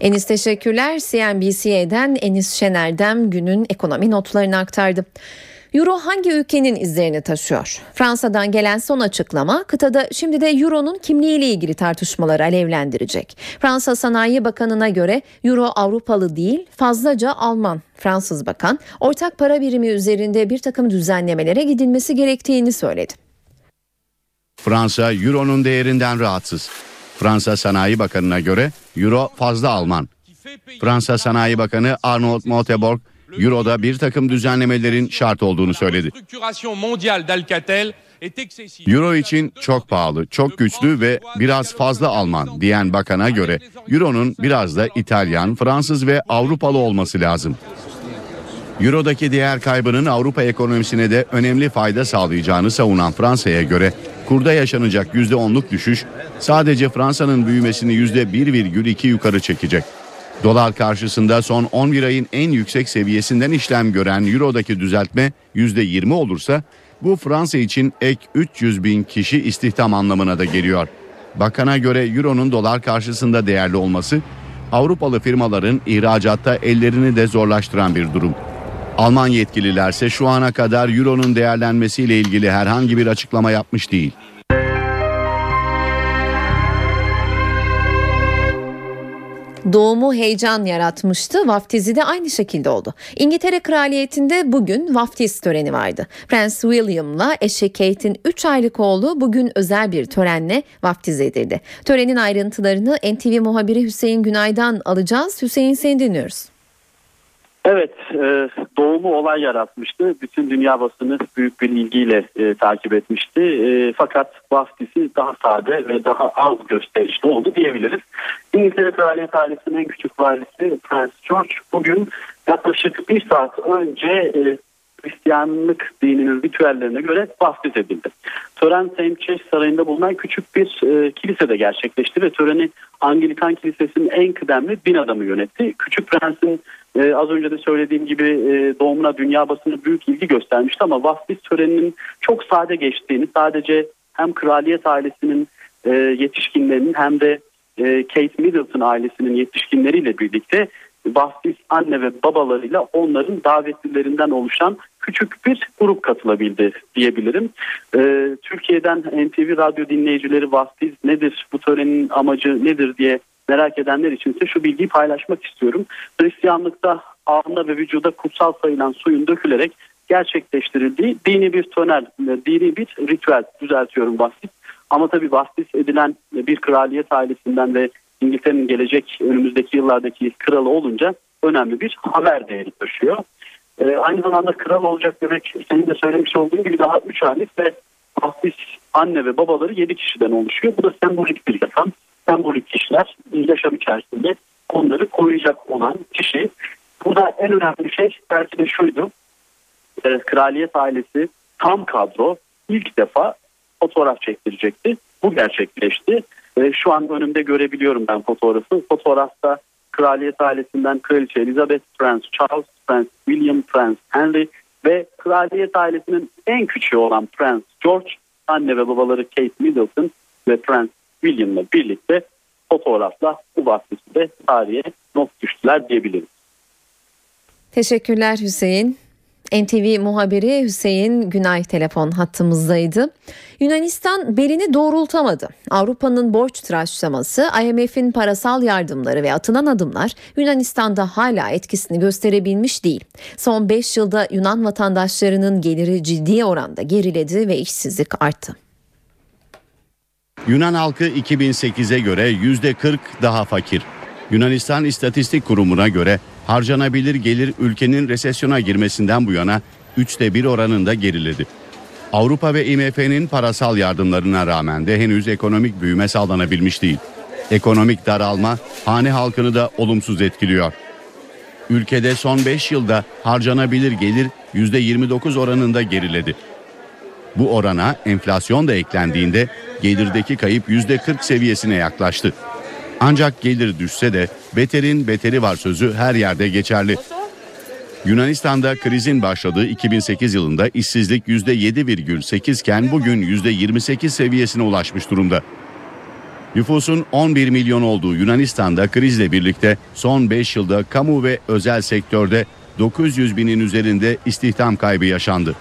Enis teşekkürler. CNBC'den Enis Şener'den günün ekonomi notlarını aktardı. Euro hangi ülkenin izlerini taşıyor? Fransa'dan gelen son açıklama kıtada şimdi de Euro'nun kimliğiyle ilgili tartışmaları alevlendirecek. Fransa Sanayi Bakanı'na göre Euro Avrupalı değil fazlaca Alman. Fransız bakan ortak para birimi üzerinde bir takım düzenlemelere gidilmesi gerektiğini söyledi. Fransa Euro'nun değerinden rahatsız. Fransa Sanayi Bakanı'na göre Euro fazla Alman. Fransa Sanayi Bakanı Arnold Montebourg Euro'da bir takım düzenlemelerin şart olduğunu söyledi. Euro için çok pahalı, çok güçlü ve biraz fazla Alman diyen bakana göre Euro'nun biraz da İtalyan, Fransız ve Avrupalı olması lazım. Euro'daki değer kaybının Avrupa ekonomisine de önemli fayda sağlayacağını savunan Fransa'ya göre kurda yaşanacak %10'luk düşüş sadece Fransa'nın büyümesini %1,2 yukarı çekecek. Dolar karşısında son 11 ayın en yüksek seviyesinden işlem gören Euro'daki düzeltme %20 olursa bu Fransa için ek 300 bin kişi istihdam anlamına da geliyor. Bakana göre Euro'nun dolar karşısında değerli olması Avrupalı firmaların ihracatta ellerini de zorlaştıran bir durum. Alman yetkililerse şu ana kadar Euro'nun değerlenmesiyle ilgili herhangi bir açıklama yapmış değil. Doğumu heyecan yaratmıştı. Vaftizi de aynı şekilde oldu. İngiltere Kraliyeti'nde bugün vaftiz töreni vardı. Prens William'la eşi Kate'in 3 aylık oğlu bugün özel bir törenle vaftiz edildi. Törenin ayrıntılarını NTV muhabiri Hüseyin Günay'dan alacağız. Hüseyin seni dinliyoruz. Evet, e, doğumu olay yaratmıştı. Bütün dünya basını büyük bir ilgiyle e, takip etmişti. E, fakat vaftisi daha sade ve daha az gösterişli oldu diyebiliriz. İngiltere Kraliyet ailesinin en küçük varisi Prens George bugün yaklaşık bir saat önce Hristiyanlık dininin ritüellerine göre vaftiz edildi. Tören St. Chase Sarayı'nda bulunan küçük bir e, kilisede gerçekleşti ve töreni Anglikan Kilisesi'nin en kıdemli din adamı yönetti. Küçük Prens'in ee, az önce de söylediğim gibi e, doğumuna dünya basını büyük ilgi göstermişti ama vaftiz töreninin çok sade geçtiğini sadece hem kraliyet ailesinin e, yetişkinlerinin hem de e, Kate Middleton ailesinin yetişkinleriyle birlikte vaftiz anne ve babalarıyla onların davetlilerinden oluşan küçük bir grup katılabildi diyebilirim. E, Türkiye'den NTV radyo dinleyicileri vaftiz nedir, bu törenin amacı nedir diye merak edenler için ise şu bilgiyi paylaşmak istiyorum. Hristiyanlıkta ağına ve vücuda kutsal sayılan suyun dökülerek gerçekleştirildiği dini bir töner, dini bir ritüel düzeltiyorum bahsit. Ama tabii bahsis edilen bir kraliyet ailesinden ve İngiltere'nin gelecek önümüzdeki yıllardaki kralı olunca önemli bir haber değeri taşıyor. Ee, aynı zamanda kral olacak demek senin de söylemiş olduğun gibi daha 3 aylık ve bahsis anne ve babaları 7 kişiden oluşuyor. Bu da sembolik bir rakam sembolik kişiler yaşam içerisinde onları koruyacak olan kişi. Burada en önemli şey belki de şuydu. E, kraliyet ailesi tam kadro ilk defa fotoğraf çektirecekti. Bu gerçekleşti. E, şu an önümde görebiliyorum ben fotoğrafı. Fotoğrafta kraliyet ailesinden kraliçe Elizabeth, Prens Charles, Prens William, Prens Henry ve kraliyet ailesinin en küçüğü olan Prens George, anne ve babaları Kate Middleton ve Prens William'la birlikte fotoğrafla bu bahsede tarihe not düştüler diyebiliriz. Teşekkürler Hüseyin. NTV muhabiri Hüseyin Günay telefon hattımızdaydı. Yunanistan belini doğrultamadı. Avrupa'nın borç tıraşlaması, IMF'in parasal yardımları ve atılan adımlar Yunanistan'da hala etkisini gösterebilmiş değil. Son 5 yılda Yunan vatandaşlarının geliri ciddi oranda geriledi ve işsizlik arttı. Yunan halkı 2008'e göre %40 daha fakir. Yunanistan İstatistik Kurumu'na göre harcanabilir gelir ülkenin resesyona girmesinden bu yana 3'te 1 oranında geriledi. Avrupa ve IMF'nin parasal yardımlarına rağmen de henüz ekonomik büyüme sağlanabilmiş değil. Ekonomik daralma hane halkını da olumsuz etkiliyor. Ülkede son 5 yılda harcanabilir gelir %29 oranında geriledi. Bu orana enflasyon da eklendiğinde gelirdeki kayıp %40 seviyesine yaklaştı. Ancak gelir düşse de beterin beteri var sözü her yerde geçerli. Yunanistan'da krizin başladığı 2008 yılında işsizlik %7,8 iken bugün %28 seviyesine ulaşmış durumda. Nüfusun 11 milyon olduğu Yunanistan'da krizle birlikte son 5 yılda kamu ve özel sektörde 900 binin üzerinde istihdam kaybı yaşandı.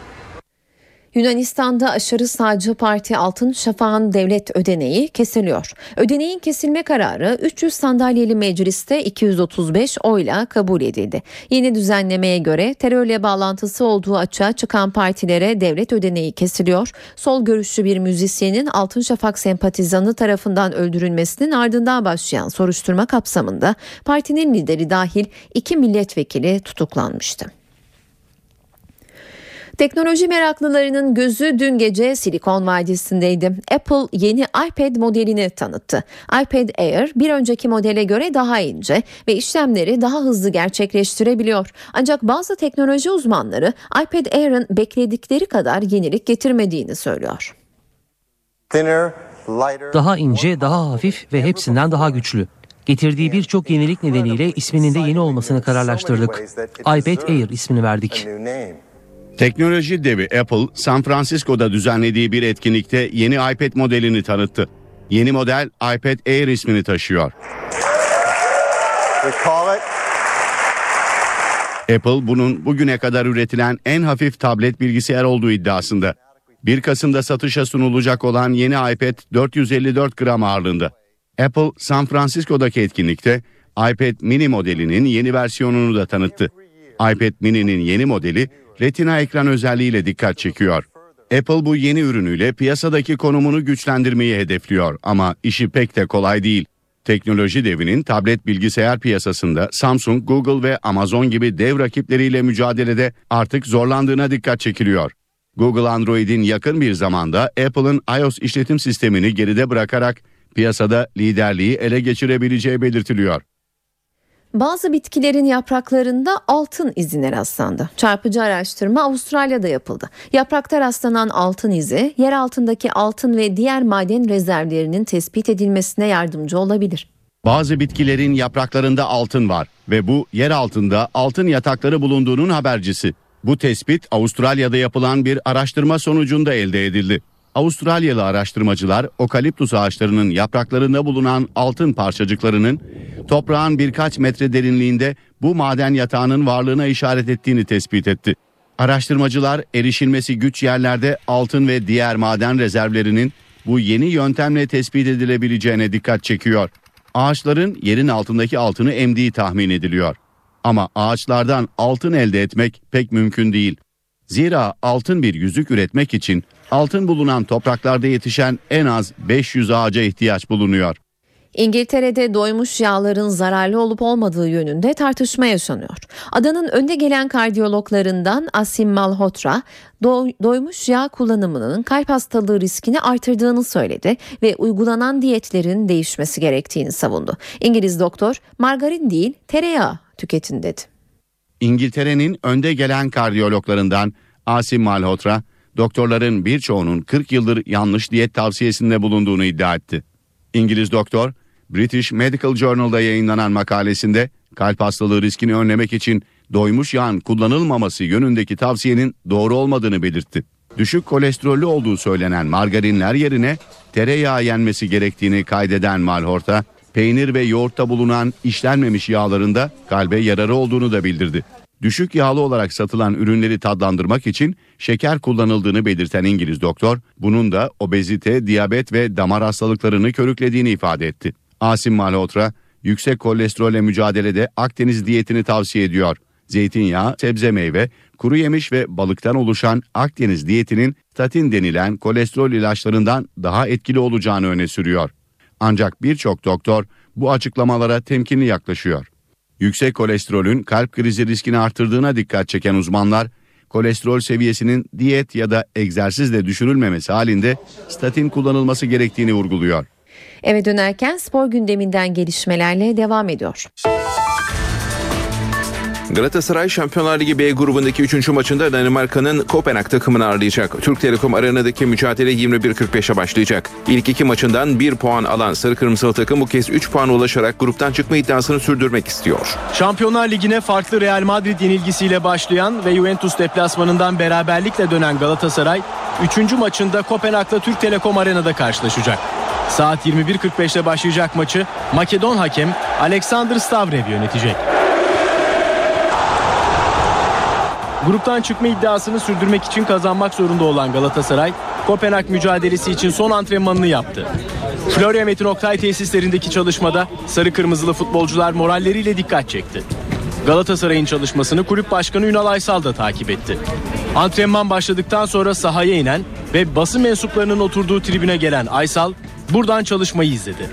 Yunanistan'da aşırı sağcı parti Altın Şafak'ın devlet ödeneği kesiliyor. Ödeneğin kesilme kararı 300 sandalyeli mecliste 235 oyla kabul edildi. Yeni düzenlemeye göre terörle bağlantısı olduğu açığa çıkan partilere devlet ödeneği kesiliyor. Sol görüşlü bir müzisyenin Altın Şafak sempatizanı tarafından öldürülmesinin ardından başlayan soruşturma kapsamında partinin lideri dahil iki milletvekili tutuklanmıştı. Teknoloji meraklılarının gözü dün gece Silikon Vadisi'ndeydi. Apple yeni iPad modelini tanıttı. iPad Air bir önceki modele göre daha ince ve işlemleri daha hızlı gerçekleştirebiliyor. Ancak bazı teknoloji uzmanları iPad Air'ın bekledikleri kadar yenilik getirmediğini söylüyor. Daha ince, daha hafif ve hepsinden daha güçlü. Getirdiği birçok yenilik nedeniyle isminin de yeni olmasını kararlaştırdık. iPad Air ismini verdik. Teknoloji devi Apple, San Francisco'da düzenlediği bir etkinlikte yeni iPad modelini tanıttı. Yeni model iPad Air ismini taşıyor. Apple bunun bugüne kadar üretilen en hafif tablet bilgisayar olduğu iddiasında. 1 Kasım'da satışa sunulacak olan yeni iPad 454 gram ağırlığında. Apple San Francisco'daki etkinlikte iPad mini modelinin yeni versiyonunu da tanıttı. iPad mini'nin yeni modeli Retina ekran özelliğiyle dikkat çekiyor. Apple bu yeni ürünüyle piyasadaki konumunu güçlendirmeyi hedefliyor ama işi pek de kolay değil. Teknoloji devinin tablet bilgisayar piyasasında Samsung, Google ve Amazon gibi dev rakipleriyle mücadelede artık zorlandığına dikkat çekiliyor. Google Android'in yakın bir zamanda Apple'ın iOS işletim sistemini geride bırakarak piyasada liderliği ele geçirebileceği belirtiliyor. Bazı bitkilerin yapraklarında altın izine rastlandı. Çarpıcı araştırma Avustralya'da yapıldı. Yaprakta rastlanan altın izi yer altındaki altın ve diğer maden rezervlerinin tespit edilmesine yardımcı olabilir. Bazı bitkilerin yapraklarında altın var ve bu yer altında altın yatakları bulunduğunun habercisi. Bu tespit Avustralya'da yapılan bir araştırma sonucunda elde edildi. Avustralyalı araştırmacılar okaliptus ağaçlarının yapraklarında bulunan altın parçacıklarının toprağın birkaç metre derinliğinde bu maden yatağının varlığına işaret ettiğini tespit etti. Araştırmacılar erişilmesi güç yerlerde altın ve diğer maden rezervlerinin bu yeni yöntemle tespit edilebileceğine dikkat çekiyor. Ağaçların yerin altındaki altını emdiği tahmin ediliyor. Ama ağaçlardan altın elde etmek pek mümkün değil. Zira altın bir yüzük üretmek için altın bulunan topraklarda yetişen en az 500 ağaca ihtiyaç bulunuyor. İngiltere'de doymuş yağların zararlı olup olmadığı yönünde tartışma yaşanıyor. Adanın önde gelen kardiyologlarından Asim Malhotra, do- doymuş yağ kullanımının kalp hastalığı riskini artırdığını söyledi ve uygulanan diyetlerin değişmesi gerektiğini savundu. İngiliz doktor, margarin değil tereyağı tüketin dedi. İngiltere'nin önde gelen kardiyologlarından Asim Malhotra, doktorların birçoğunun 40 yıldır yanlış diyet tavsiyesinde bulunduğunu iddia etti. İngiliz doktor, British Medical Journal'da yayınlanan makalesinde kalp hastalığı riskini önlemek için doymuş yağın kullanılmaması yönündeki tavsiyenin doğru olmadığını belirtti. Düşük kolesterollü olduğu söylenen margarinler yerine tereyağı yenmesi gerektiğini kaydeden Malhorta, peynir ve yoğurtta bulunan işlenmemiş yağlarında kalbe yararı olduğunu da bildirdi. Düşük yağlı olarak satılan ürünleri tadlandırmak için şeker kullanıldığını belirten İngiliz doktor, bunun da obezite, diyabet ve damar hastalıklarını körüklediğini ifade etti. Asim Malhotra, yüksek kolesterolle mücadelede Akdeniz diyetini tavsiye ediyor. Zeytinyağı, sebze meyve, kuru yemiş ve balıktan oluşan Akdeniz diyetinin statin denilen kolesterol ilaçlarından daha etkili olacağını öne sürüyor. Ancak birçok doktor bu açıklamalara temkinli yaklaşıyor. Yüksek kolesterolün kalp krizi riskini artırdığına dikkat çeken uzmanlar, kolesterol seviyesinin diyet ya da egzersizle düşürülmemesi halinde statin kullanılması gerektiğini vurguluyor. Eve dönerken spor gündeminden gelişmelerle devam ediyor. Galatasaray Şampiyonlar Ligi B grubundaki 3. maçında Danimarka'nın Kopenhag takımını ağırlayacak. Türk Telekom Arena'daki mücadele 21.45'e başlayacak. İlk iki maçından 1 puan alan Sarı Kırmızılı takım bu kez 3 puana ulaşarak gruptan çıkma iddiasını sürdürmek istiyor. Şampiyonlar Ligi'ne farklı Real Madrid yenilgisiyle başlayan ve Juventus deplasmanından beraberlikle dönen Galatasaray 3. maçında Kopenhag'la Türk Telekom Arena'da karşılaşacak. Saat 21.45'te başlayacak maçı Makedon hakem Alexander Stavrev yönetecek. Gruptan çıkma iddiasını sürdürmek için kazanmak zorunda olan Galatasaray, Kopenhag mücadelesi için son antrenmanını yaptı. Florya Metin Oktay tesislerindeki çalışmada sarı kırmızılı futbolcular moralleriyle dikkat çekti. Galatasaray'ın çalışmasını kulüp başkanı Ünal Aysal da takip etti. Antrenman başladıktan sonra sahaya inen ve basın mensuplarının oturduğu tribüne gelen Aysal buradan çalışmayı izledi.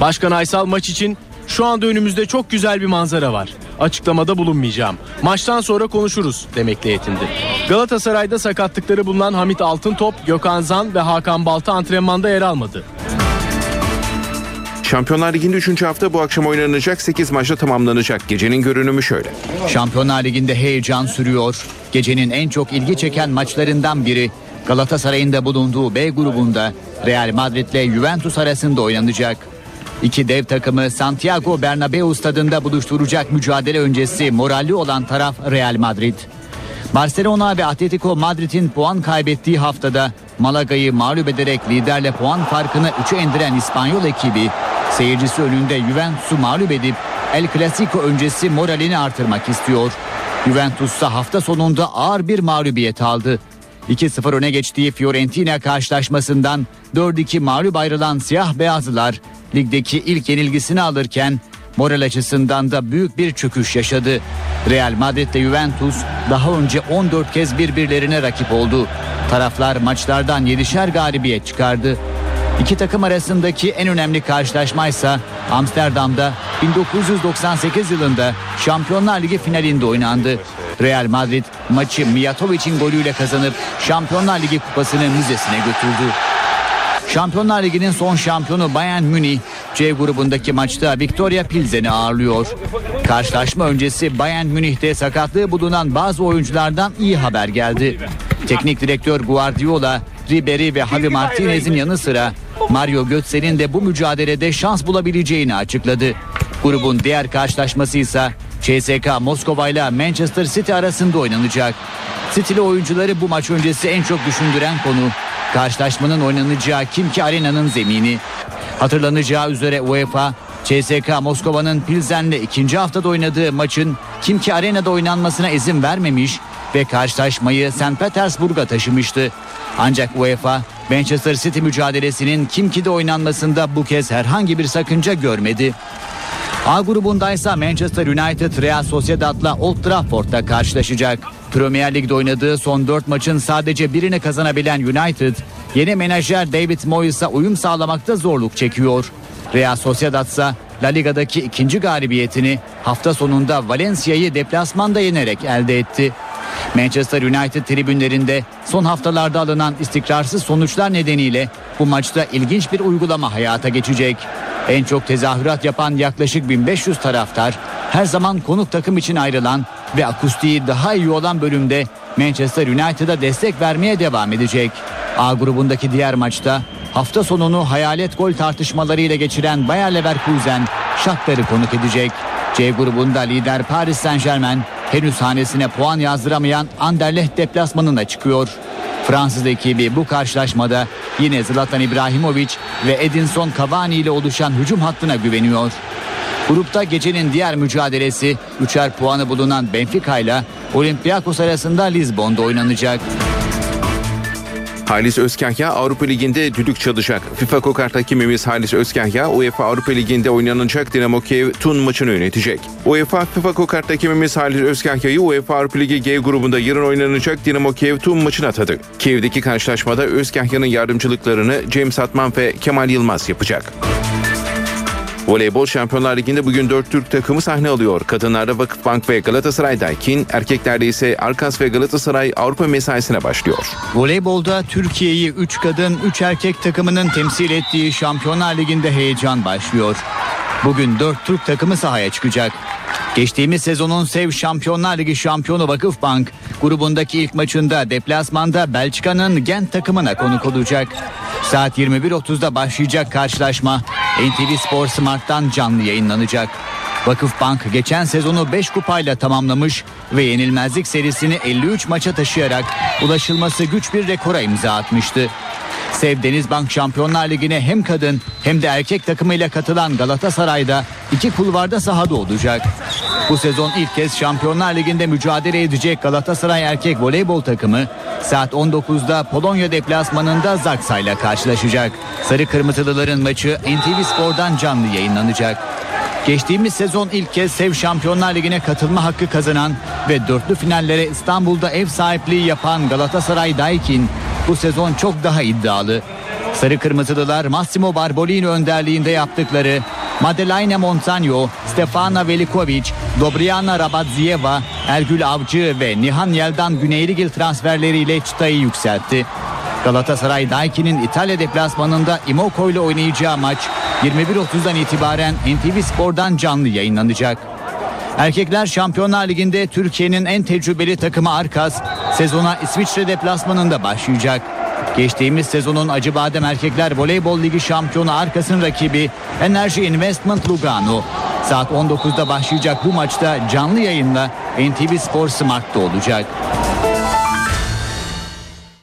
Başkan Aysal maç için şu anda önümüzde çok güzel bir manzara var. Açıklamada bulunmayacağım. Maçtan sonra konuşuruz demekle yetindi. Galatasaray'da sakatlıkları bulunan Hamit Altıntop, Gökhan Zan ve Hakan Balta antrenmanda yer almadı. Şampiyonlar Ligi'nde 3. hafta bu akşam oynanacak 8 maçla tamamlanacak. Gecenin görünümü şöyle. Şampiyonlar Ligi'nde heyecan sürüyor. Gecenin en çok ilgi çeken maçlarından biri Galatasaray'ın da bulunduğu B grubunda Real Madrid ile Juventus arasında oynanacak. İki dev takımı Santiago Bernabeu stadında buluşturacak mücadele öncesi moralli olan taraf Real Madrid. Barcelona ve Atletico Madrid'in puan kaybettiği haftada Malaga'yı mağlup ederek liderle puan farkını 3'e indiren İspanyol ekibi seyircisi önünde Juventus'u mağlup edip El Clasico öncesi moralini artırmak istiyor. Juventus ise hafta sonunda ağır bir mağlubiyet aldı. 2-0 öne geçtiği Fiorentina karşılaşmasından 4-2 mağlup ayrılan siyah beyazlılar ligdeki ilk yenilgisini alırken moral açısından da büyük bir çöküş yaşadı. Real Madrid ve Juventus daha önce 14 kez birbirlerine rakip oldu. Taraflar maçlardan 7'şer galibiyet çıkardı. İki takım arasındaki en önemli karşılaşmaysa Amsterdam'da 1998 yılında Şampiyonlar Ligi finalinde oynandı. Real Madrid maçı Mijatovic'in golüyle kazanıp Şampiyonlar Ligi kupasını müzesine götürdü. Şampiyonlar Ligi'nin son şampiyonu Bayern Münih C grubundaki maçta Victoria Pilsen'i ağırlıyor. Karşılaşma öncesi Bayern Münih'te sakatlığı bulunan bazı oyunculardan iyi haber geldi. Teknik direktör Guardiola, Ribery ve Javi Martinez'in yanı sıra Mario Götze'nin de bu mücadelede şans bulabileceğini açıkladı. Grubun diğer karşılaşması ise CSK Moskova ile Manchester City arasında oynanacak. City'li oyuncuları bu maç öncesi en çok düşündüren konu karşılaşmanın oynanacağı Kimki Arena'nın zemini. Hatırlanacağı üzere UEFA CSK Moskova'nın Pilsen'le ikinci haftada oynadığı maçın Kimki Arena'da oynanmasına izin vermemiş ve karşılaşmayı St. Petersburg'a taşımıştı. Ancak UEFA Manchester City mücadelesinin Kimki'de oynanmasında bu kez herhangi bir sakınca görmedi. A grubundaysa Manchester United Real Sociedad'la Old Trafford'da karşılaşacak. Premier Lig'de oynadığı son 4 maçın sadece birini kazanabilen United, yeni menajer David Moyes'a uyum sağlamakta zorluk çekiyor. Real Sociedad ise La Liga'daki ikinci galibiyetini hafta sonunda Valencia'yı deplasmanda yenerek elde etti. Manchester United tribünlerinde son haftalarda alınan istikrarsız sonuçlar nedeniyle bu maçta ilginç bir uygulama hayata geçecek. En çok tezahürat yapan yaklaşık 1500 taraftar her zaman konuk takım için ayrılan ve akustiği daha iyi olan bölümde Manchester United'a destek vermeye devam edecek. A grubundaki diğer maçta hafta sonunu hayalet gol tartışmalarıyla geçiren Bayer Leverkusen Shakhtar'ı konuk edecek. C grubunda lider Paris Saint Germain henüz hanesine puan yazdıramayan Anderlecht deplasmanına çıkıyor. Fransız ekibi bu karşılaşmada yine Zlatan İbrahimovic ve Edinson Cavani ile oluşan hücum hattına güveniyor. Grupta gecenin diğer mücadelesi üçer puanı bulunan Benfica ile Olympiakos arasında Lizbon'da oynanacak. Halis Özkahya Avrupa Ligi'nde düdük çalacak. FIFA Kokart hakimimiz Halis Özkahya UEFA Avrupa Ligi'nde oynanacak Dinamo Kiev Tun maçını yönetecek. UEFA FIFA Kokart hakimimiz Halis Özkahya'yı UEFA Avrupa Ligi G grubunda yarın oynanacak Dinamo Kiev Tun maçına atadı. Kiev'deki karşılaşmada Özkahya'nın yardımcılıklarını James Atman ve Kemal Yılmaz yapacak. Voleybol Şampiyonlar Ligi'nde bugün 4 Türk takımı sahne alıyor. Kadınlarda Vakıfbank ve Galatasaray Daikin, erkeklerde ise Arkas ve Galatasaray Avrupa mesaisine başlıyor. Voleybolda Türkiye'yi 3 kadın 3 erkek takımının temsil ettiği Şampiyonlar Ligi'nde heyecan başlıyor. Bugün 4 Türk takımı sahaya çıkacak. Geçtiğimiz sezonun Sev Şampiyonlar Ligi şampiyonu Vakıfbank grubundaki ilk maçında deplasmanda Belçika'nın Gent takımına konuk olacak. Saat 21.30'da başlayacak karşılaşma NTV Spor Smart'tan canlı yayınlanacak. Vakıfbank geçen sezonu 5 kupayla tamamlamış ve yenilmezlik serisini 53 maça taşıyarak ulaşılması güç bir rekora imza atmıştı. Sev Denizbank Şampiyonlar Ligi'ne hem kadın hem de erkek takımıyla katılan Galatasaray'da iki kulvarda sahada olacak. Bu sezon ilk kez Şampiyonlar Ligi'nde mücadele edecek Galatasaray erkek voleybol takımı saat 19'da Polonya deplasmanında Zaksa'yla karşılaşacak. Sarı Kırmızılıların maçı NTV Spor'dan canlı yayınlanacak. Geçtiğimiz sezon ilk kez Sev Şampiyonlar Ligi'ne katılma hakkı kazanan ve dörtlü finallere İstanbul'da ev sahipliği yapan Galatasaray Daikin bu sezon çok daha iddialı. Sarı Kırmızılılar Massimo Barbolini önderliğinde yaptıkları Madeleine Montagno, Stefana Velikovic, Dobriana Rabadzieva, Ergül Avcı ve Nihan Yeldan Güneyligil transferleriyle çıtayı yükseltti. Galatasaray Daiki'nin İtalya deplasmanında Imoco ile oynayacağı maç 21.30'dan itibaren NTV Spor'dan canlı yayınlanacak. Erkekler Şampiyonlar Ligi'nde Türkiye'nin en tecrübeli takımı Arkas sezona İsviçre deplasmanında başlayacak. Geçtiğimiz sezonun Acıbadem Erkekler Voleybol Ligi şampiyonu Arkas'ın rakibi Enerji Investment Lugano. Saat 19'da başlayacak bu maçta canlı yayınla NTV Spor Smart'ta olacak.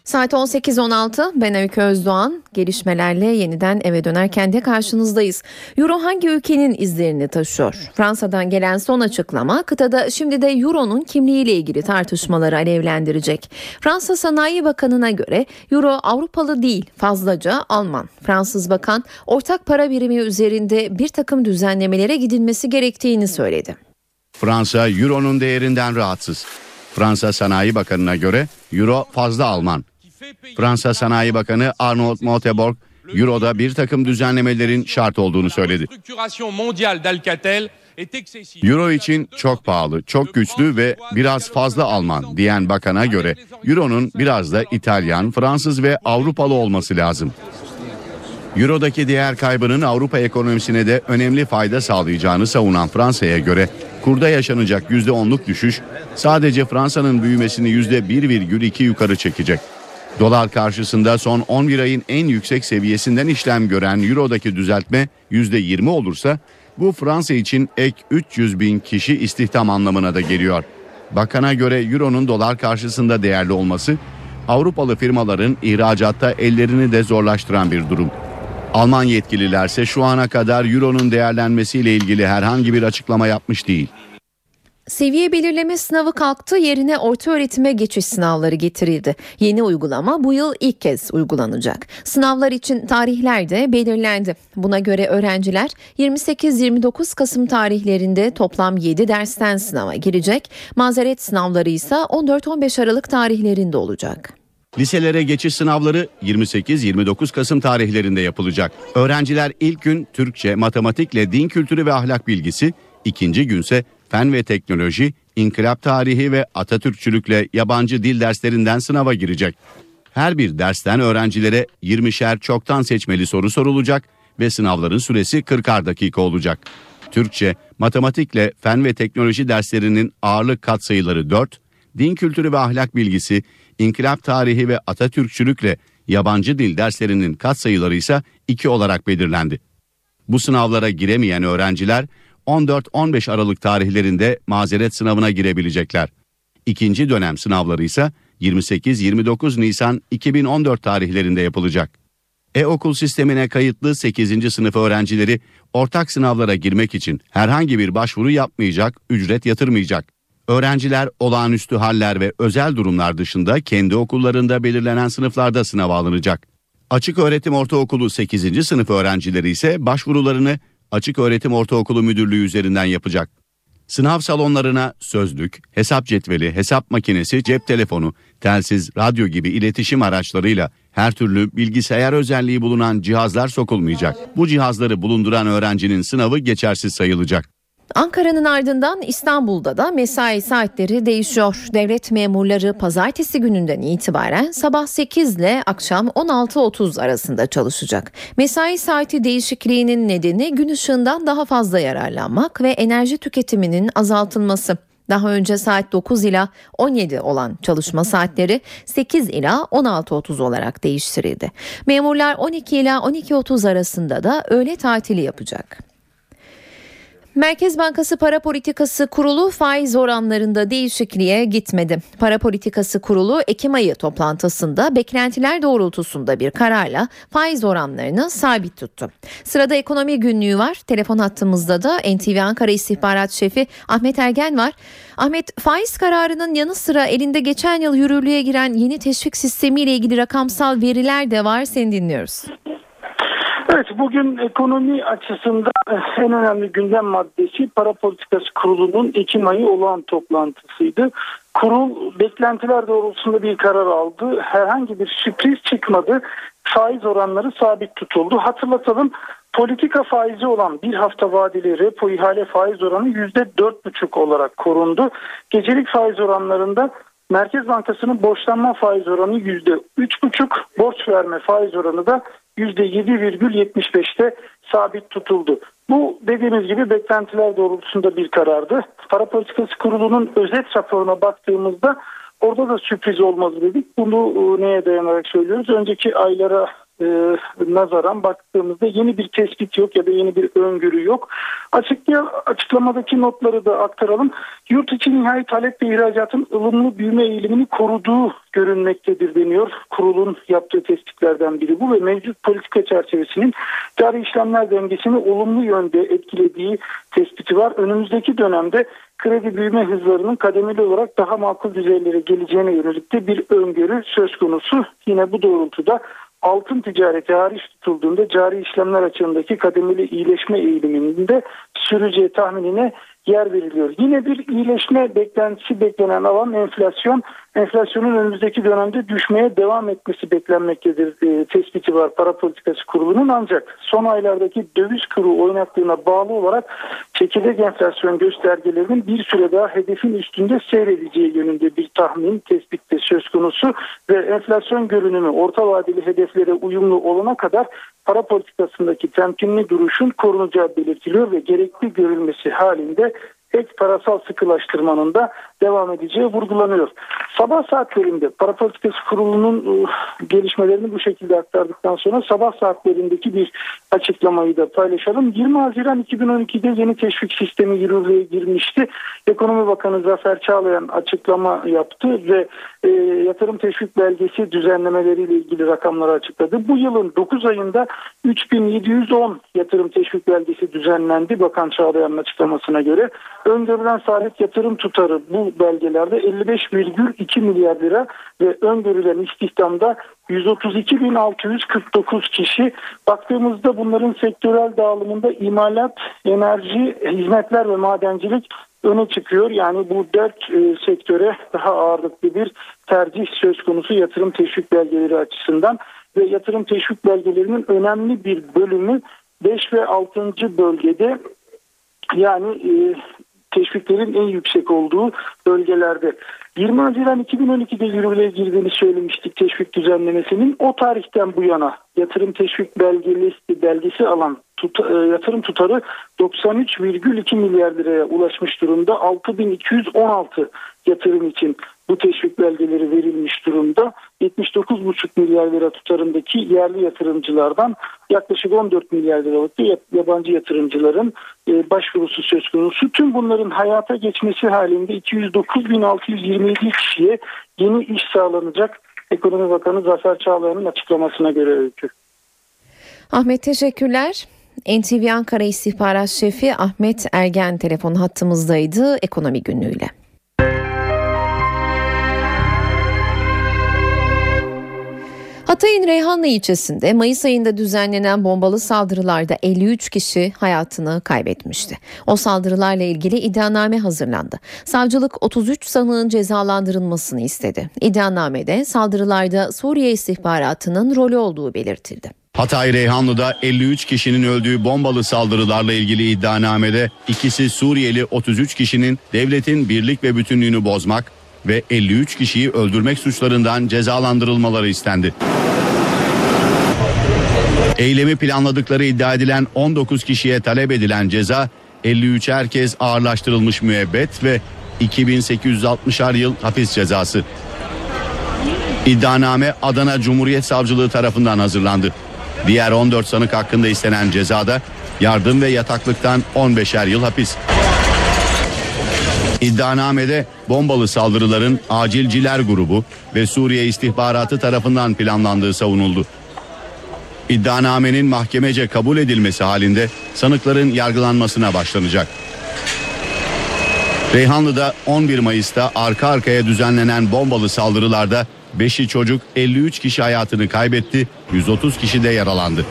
Saat 18.16 ben Öykü Özdoğan. Gelişmelerle yeniden eve dönerken de karşınızdayız. Euro hangi ülkenin izlerini taşıyor? Fransa'dan gelen son açıklama kıtada şimdi de Euro'nun kimliğiyle ilgili tartışmaları alevlendirecek. Fransa Sanayi Bakanı'na göre Euro Avrupalı değil fazlaca Alman. Fransız bakan ortak para birimi üzerinde bir takım düzenlemelere gidilmesi gerektiğini söyledi. Fransa Euro'nun değerinden rahatsız. Fransa Sanayi Bakanı'na göre Euro fazla Alman. Fransa Sanayi Bakanı Arnold Montebourg, Euro'da bir takım düzenlemelerin şart olduğunu söyledi. Euro için çok pahalı, çok güçlü ve biraz fazla Alman diyen bakana göre Euro'nun biraz da İtalyan, Fransız ve Avrupalı olması lazım. Euro'daki değer kaybının Avrupa ekonomisine de önemli fayda sağlayacağını savunan Fransa'ya göre kurda yaşanacak %10'luk düşüş sadece Fransa'nın büyümesini %1,2 yukarı çekecek. Dolar karşısında son 11 ayın en yüksek seviyesinden işlem gören Euro'daki düzeltme %20 olursa bu Fransa için ek 300 bin kişi istihdam anlamına da geliyor. Bakana göre Euro'nun dolar karşısında değerli olması Avrupalı firmaların ihracatta ellerini de zorlaştıran bir durum. Alman yetkililerse şu ana kadar Euro'nun değerlenmesiyle ilgili herhangi bir açıklama yapmış değil. Seviye belirleme sınavı kalktı yerine orta öğretime geçiş sınavları getirildi. Yeni uygulama bu yıl ilk kez uygulanacak. Sınavlar için tarihler de belirlendi. Buna göre öğrenciler 28-29 Kasım tarihlerinde toplam 7 dersten sınava girecek. Mazeret sınavları ise 14-15 Aralık tarihlerinde olacak. Liselere geçiş sınavları 28-29 Kasım tarihlerinde yapılacak. Öğrenciler ilk gün Türkçe, matematikle din kültürü ve ahlak bilgisi, ikinci günse fen ve teknoloji, inkılap tarihi ve Atatürkçülükle yabancı dil derslerinden sınava girecek. Her bir dersten öğrencilere 20'şer çoktan seçmeli soru sorulacak ve sınavların süresi 40'ar dakika olacak. Türkçe, matematikle fen ve teknoloji derslerinin ağırlık katsayıları 4, din kültürü ve ahlak bilgisi, inkılap tarihi ve Atatürkçülükle yabancı dil derslerinin katsayıları ise 2 olarak belirlendi. Bu sınavlara giremeyen öğrenciler 14-15 Aralık tarihlerinde mazeret sınavına girebilecekler. İkinci dönem sınavları ise 28-29 Nisan 2014 tarihlerinde yapılacak. E-okul sistemine kayıtlı 8. sınıf öğrencileri ortak sınavlara girmek için herhangi bir başvuru yapmayacak, ücret yatırmayacak. Öğrenciler olağanüstü haller ve özel durumlar dışında kendi okullarında belirlenen sınıflarda sınava alınacak. Açık Öğretim Ortaokulu 8. sınıf öğrencileri ise başvurularını Açık Öğretim Ortaokulu Müdürlüğü üzerinden yapacak. Sınav salonlarına sözlük, hesap cetveli, hesap makinesi, cep telefonu, telsiz, radyo gibi iletişim araçlarıyla her türlü bilgisayar özelliği bulunan cihazlar sokulmayacak. Bu cihazları bulunduran öğrencinin sınavı geçersiz sayılacak. Ankara'nın ardından İstanbul'da da mesai saatleri değişiyor. Devlet memurları pazartesi gününden itibaren sabah 8 ile akşam 16.30 arasında çalışacak. Mesai saati değişikliğinin nedeni gün ışığından daha fazla yararlanmak ve enerji tüketiminin azaltılması. Daha önce saat 9 ila 17 olan çalışma saatleri 8 ila 16.30 olarak değiştirildi. Memurlar 12 ila 12.30 arasında da öğle tatili yapacak. Merkez Bankası Para Politikası Kurulu faiz oranlarında değişikliğe gitmedi. Para Politikası Kurulu Ekim ayı toplantısında beklentiler doğrultusunda bir kararla faiz oranlarını sabit tuttu. Sırada ekonomi günlüğü var. Telefon hattımızda da NTV Ankara İstihbarat Şefi Ahmet Ergen var. Ahmet faiz kararının yanı sıra elinde geçen yıl yürürlüğe giren yeni teşvik sistemiyle ilgili rakamsal veriler de var. Seni dinliyoruz. Evet bugün ekonomi açısından en önemli gündem maddesi para politikası kurulunun Ekim ayı olan toplantısıydı. Kurul beklentiler doğrultusunda bir karar aldı. Herhangi bir sürpriz çıkmadı. Faiz oranları sabit tutuldu. Hatırlatalım politika faizi olan bir hafta vadeli repo ihale faiz oranı %4,5 olarak korundu. Gecelik faiz oranlarında Merkez Bankası'nın borçlanma faiz oranı %3,5, borç verme faiz oranı da %7,75'te sabit tutuldu. Bu dediğimiz gibi beklentiler doğrultusunda bir karardı. Para Politikası Kurulu'nun özet raporuna baktığımızda orada da sürpriz olmaz dedik. Bunu e, neye dayanarak söylüyoruz? Önceki aylara e, nazaran baktığımızda yeni bir tespit yok ya da yeni bir öngörü yok. Açıklaya, açıklamadaki notları da aktaralım. Yurt içi nihai talep ve ihracatın ılımlı büyüme eğilimini koruduğu görünmektedir deniyor. Kurulun yaptığı tespitlerden biri bu ve mevcut politika çerçevesinin cari işlemler dengesini olumlu yönde etkilediği tespiti var. Önümüzdeki dönemde kredi büyüme hızlarının kademeli olarak daha makul düzeylere geleceğine yönelik de bir öngörü söz konusu. Yine bu doğrultuda altın ticareti hariç tutulduğunda cari işlemler açığındaki kademeli iyileşme eğiliminin de süreceği tahminine yer veriliyor. Yine bir iyileşme beklentisi beklenen alan enflasyon. Enflasyonun önümüzdeki dönemde düşmeye devam etmesi beklenmektedir e, tespiti var para politikası kurulunun ancak son aylardaki döviz kuru oynaklığına bağlı olarak çekirdek enflasyon göstergelerinin bir süre daha hedefin üstünde seyredeceği yönünde bir tahmin tespitte söz konusu ve enflasyon görünümü orta vadeli hedeflere uyumlu olana kadar para politikasındaki temkinli duruşun korunacağı belirtiliyor ve gerekli görülmesi halinde ek parasal sıkılaştırmanın da devam edeceği vurgulanıyor. Sabah saatlerinde para politikası kurulunun ıı, gelişmelerini bu şekilde aktardıktan sonra sabah saatlerindeki bir açıklamayı da paylaşalım. 20 Haziran 2012'de yeni teşvik sistemi yürürlüğe girmişti. Ekonomi Bakanı Zafer Çağlayan açıklama yaptı ve e, yatırım teşvik belgesi düzenlemeleriyle ilgili rakamları açıkladı. Bu yılın 9 ayında 3710 yatırım teşvik belgesi düzenlendi Bakan Çağlayan'ın açıklamasına göre. Öngörülen sabit yatırım tutarı bu belgelerde 55,2 milyar lira ve öngörülen istihdamda 132.649 kişi. Baktığımızda bunların sektörel dağılımında imalat, enerji, hizmetler ve madencilik öne çıkıyor. Yani bu dört e, sektöre daha ağırlıklı bir tercih söz konusu yatırım teşvik belgeleri açısından ve yatırım teşvik belgelerinin önemli bir bölümü 5 ve 6. bölgede yani e, teşviklerin en yüksek olduğu bölgelerde. 20 Haziran 2012'de yürürlüğe girdiğini söylemiştik teşvik düzenlemesinin. O tarihten bu yana yatırım teşvik belgesi, belgesi alan tut, e, yatırım tutarı 93,2 milyar liraya ulaşmış durumda. 6216 yatırım için bu teşvik belgeleri verilmiş durumda. 79,5 milyar lira tutarındaki yerli yatırımcılardan yaklaşık 14 milyar liralık yabancı yatırımcıların e, başvurusu söz konusu. Tüm bunların hayata geçmesi halinde 209.627 kişiye yeni iş sağlanacak. Ekonomi Bakanı Zafer Çağlayan'ın açıklamasına göre öykü. Ahmet teşekkürler. NTV Ankara İstihbarat Şefi Ahmet Ergen telefon hattımızdaydı ekonomi günlüğüyle. Hatay'ın Reyhanlı ilçesinde Mayıs ayında düzenlenen bombalı saldırılarda 53 kişi hayatını kaybetmişti. O saldırılarla ilgili iddianame hazırlandı. Savcılık 33 sanığın cezalandırılmasını istedi. İddianamede saldırılarda Suriye istihbaratının rolü olduğu belirtildi. Hatay Reyhanlı'da 53 kişinin öldüğü bombalı saldırılarla ilgili iddianamede ikisi Suriyeli 33 kişinin devletin birlik ve bütünlüğünü bozmak ve 53 kişiyi öldürmek suçlarından cezalandırılmaları istendi. Eylemi planladıkları iddia edilen 19 kişiye talep edilen ceza 53 herkes ağırlaştırılmış müebbet ve 2860'ar yıl hapis cezası. İddianame Adana Cumhuriyet Savcılığı tarafından hazırlandı. Diğer 14 sanık hakkında istenen cezada yardım ve yataklıktan 15'er yıl hapis. İddianamede bombalı saldırıların acilciler grubu ve Suriye istihbaratı tarafından planlandığı savunuldu. İddianamenin mahkemece kabul edilmesi halinde sanıkların yargılanmasına başlanacak. Reyhanlı'da 11 Mayıs'ta arka arkaya düzenlenen bombalı saldırılarda 5'i çocuk 53 kişi hayatını kaybetti, 130 kişi de yaralandı.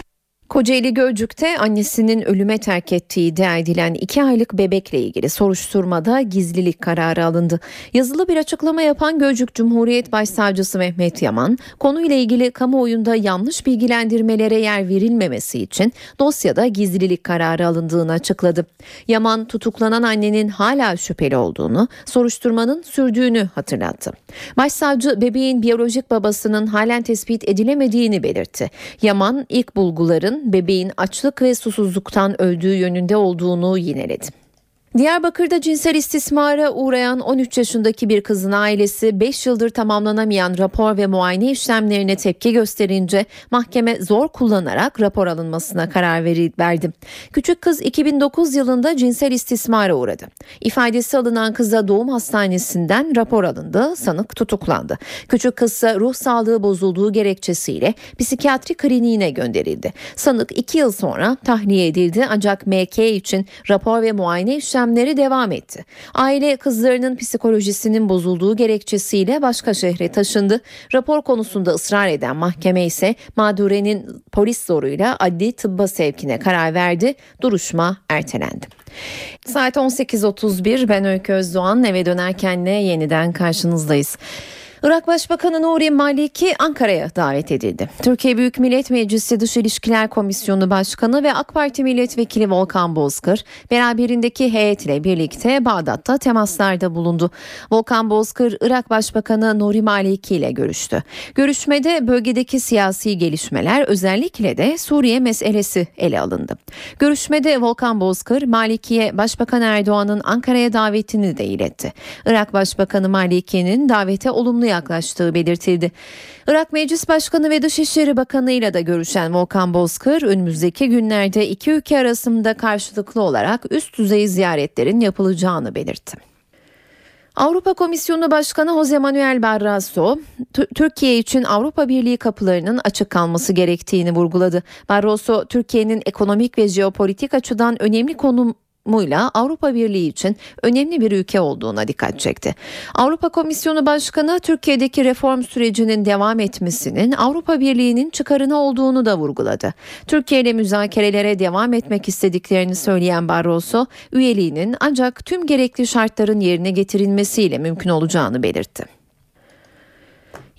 Kocaeli Gölcük'te annesinin ölüme terk ettiği iddia edilen 2 aylık bebekle ilgili soruşturmada gizlilik kararı alındı. Yazılı bir açıklama yapan Gölcük Cumhuriyet Başsavcısı Mehmet Yaman, konuyla ilgili kamuoyunda yanlış bilgilendirmelere yer verilmemesi için dosyada gizlilik kararı alındığını açıkladı. Yaman tutuklanan annenin hala şüpheli olduğunu, soruşturmanın sürdüğünü hatırlattı. Başsavcı bebeğin biyolojik babasının halen tespit edilemediğini belirtti. Yaman ilk bulguların bebeğin açlık ve susuzluktan öldüğü yönünde olduğunu yineledi. Diyarbakır'da cinsel istismara uğrayan 13 yaşındaki bir kızın ailesi 5 yıldır tamamlanamayan rapor ve muayene işlemlerine tepki gösterince mahkeme zor kullanarak rapor alınmasına karar verdi. Küçük kız 2009 yılında cinsel istismara uğradı. İfadesi alınan kıza doğum hastanesinden rapor alındı, sanık tutuklandı. Küçük kızsa ruh sağlığı bozulduğu gerekçesiyle psikiyatri kliniğine gönderildi. Sanık 2 yıl sonra tahliye edildi ancak MK için rapor ve muayene işlemleri işlemleri devam etti. Aile kızlarının psikolojisinin bozulduğu gerekçesiyle başka şehre taşındı. Rapor konusunda ısrar eden mahkeme ise mağdurenin polis zoruyla adli tıbba sevkine karar verdi. Duruşma ertelendi. Saat 18.31 ben Öykü Özdoğan eve dönerkenle yeniden karşınızdayız. Irak Başbakanı Nuri Maliki Ankara'ya davet edildi. Türkiye Büyük Millet Meclisi Dış İlişkiler Komisyonu Başkanı ve AK Parti Milletvekili Volkan Bozkır beraberindeki heyetle birlikte Bağdat'ta temaslarda bulundu. Volkan Bozkır Irak Başbakanı Nuri Maliki ile görüştü. Görüşmede bölgedeki siyasi gelişmeler özellikle de Suriye meselesi ele alındı. Görüşmede Volkan Bozkır Maliki'ye Başbakan Erdoğan'ın Ankara'ya davetini de iletti. Irak Başbakanı Maliki'nin davete olumlu yaklaştığı belirtildi. Irak Meclis Başkanı ve Dışişleri Bakanı ile de görüşen Volkan Bozkır önümüzdeki günlerde iki ülke arasında karşılıklı olarak üst düzey ziyaretlerin yapılacağını belirtti. Avrupa Komisyonu Başkanı Jose Manuel Barroso, Türkiye için Avrupa Birliği kapılarının açık kalması gerektiğini vurguladı. Barroso, Türkiye'nin ekonomik ve jeopolitik açıdan önemli konum muyla Avrupa Birliği için önemli bir ülke olduğuna dikkat çekti. Avrupa Komisyonu Başkanı Türkiye'deki reform sürecinin devam etmesinin Avrupa Birliği'nin çıkarına olduğunu da vurguladı. Türkiye ile müzakerelere devam etmek istediklerini söyleyen Barroso, üyeliğinin ancak tüm gerekli şartların yerine getirilmesiyle mümkün olacağını belirtti.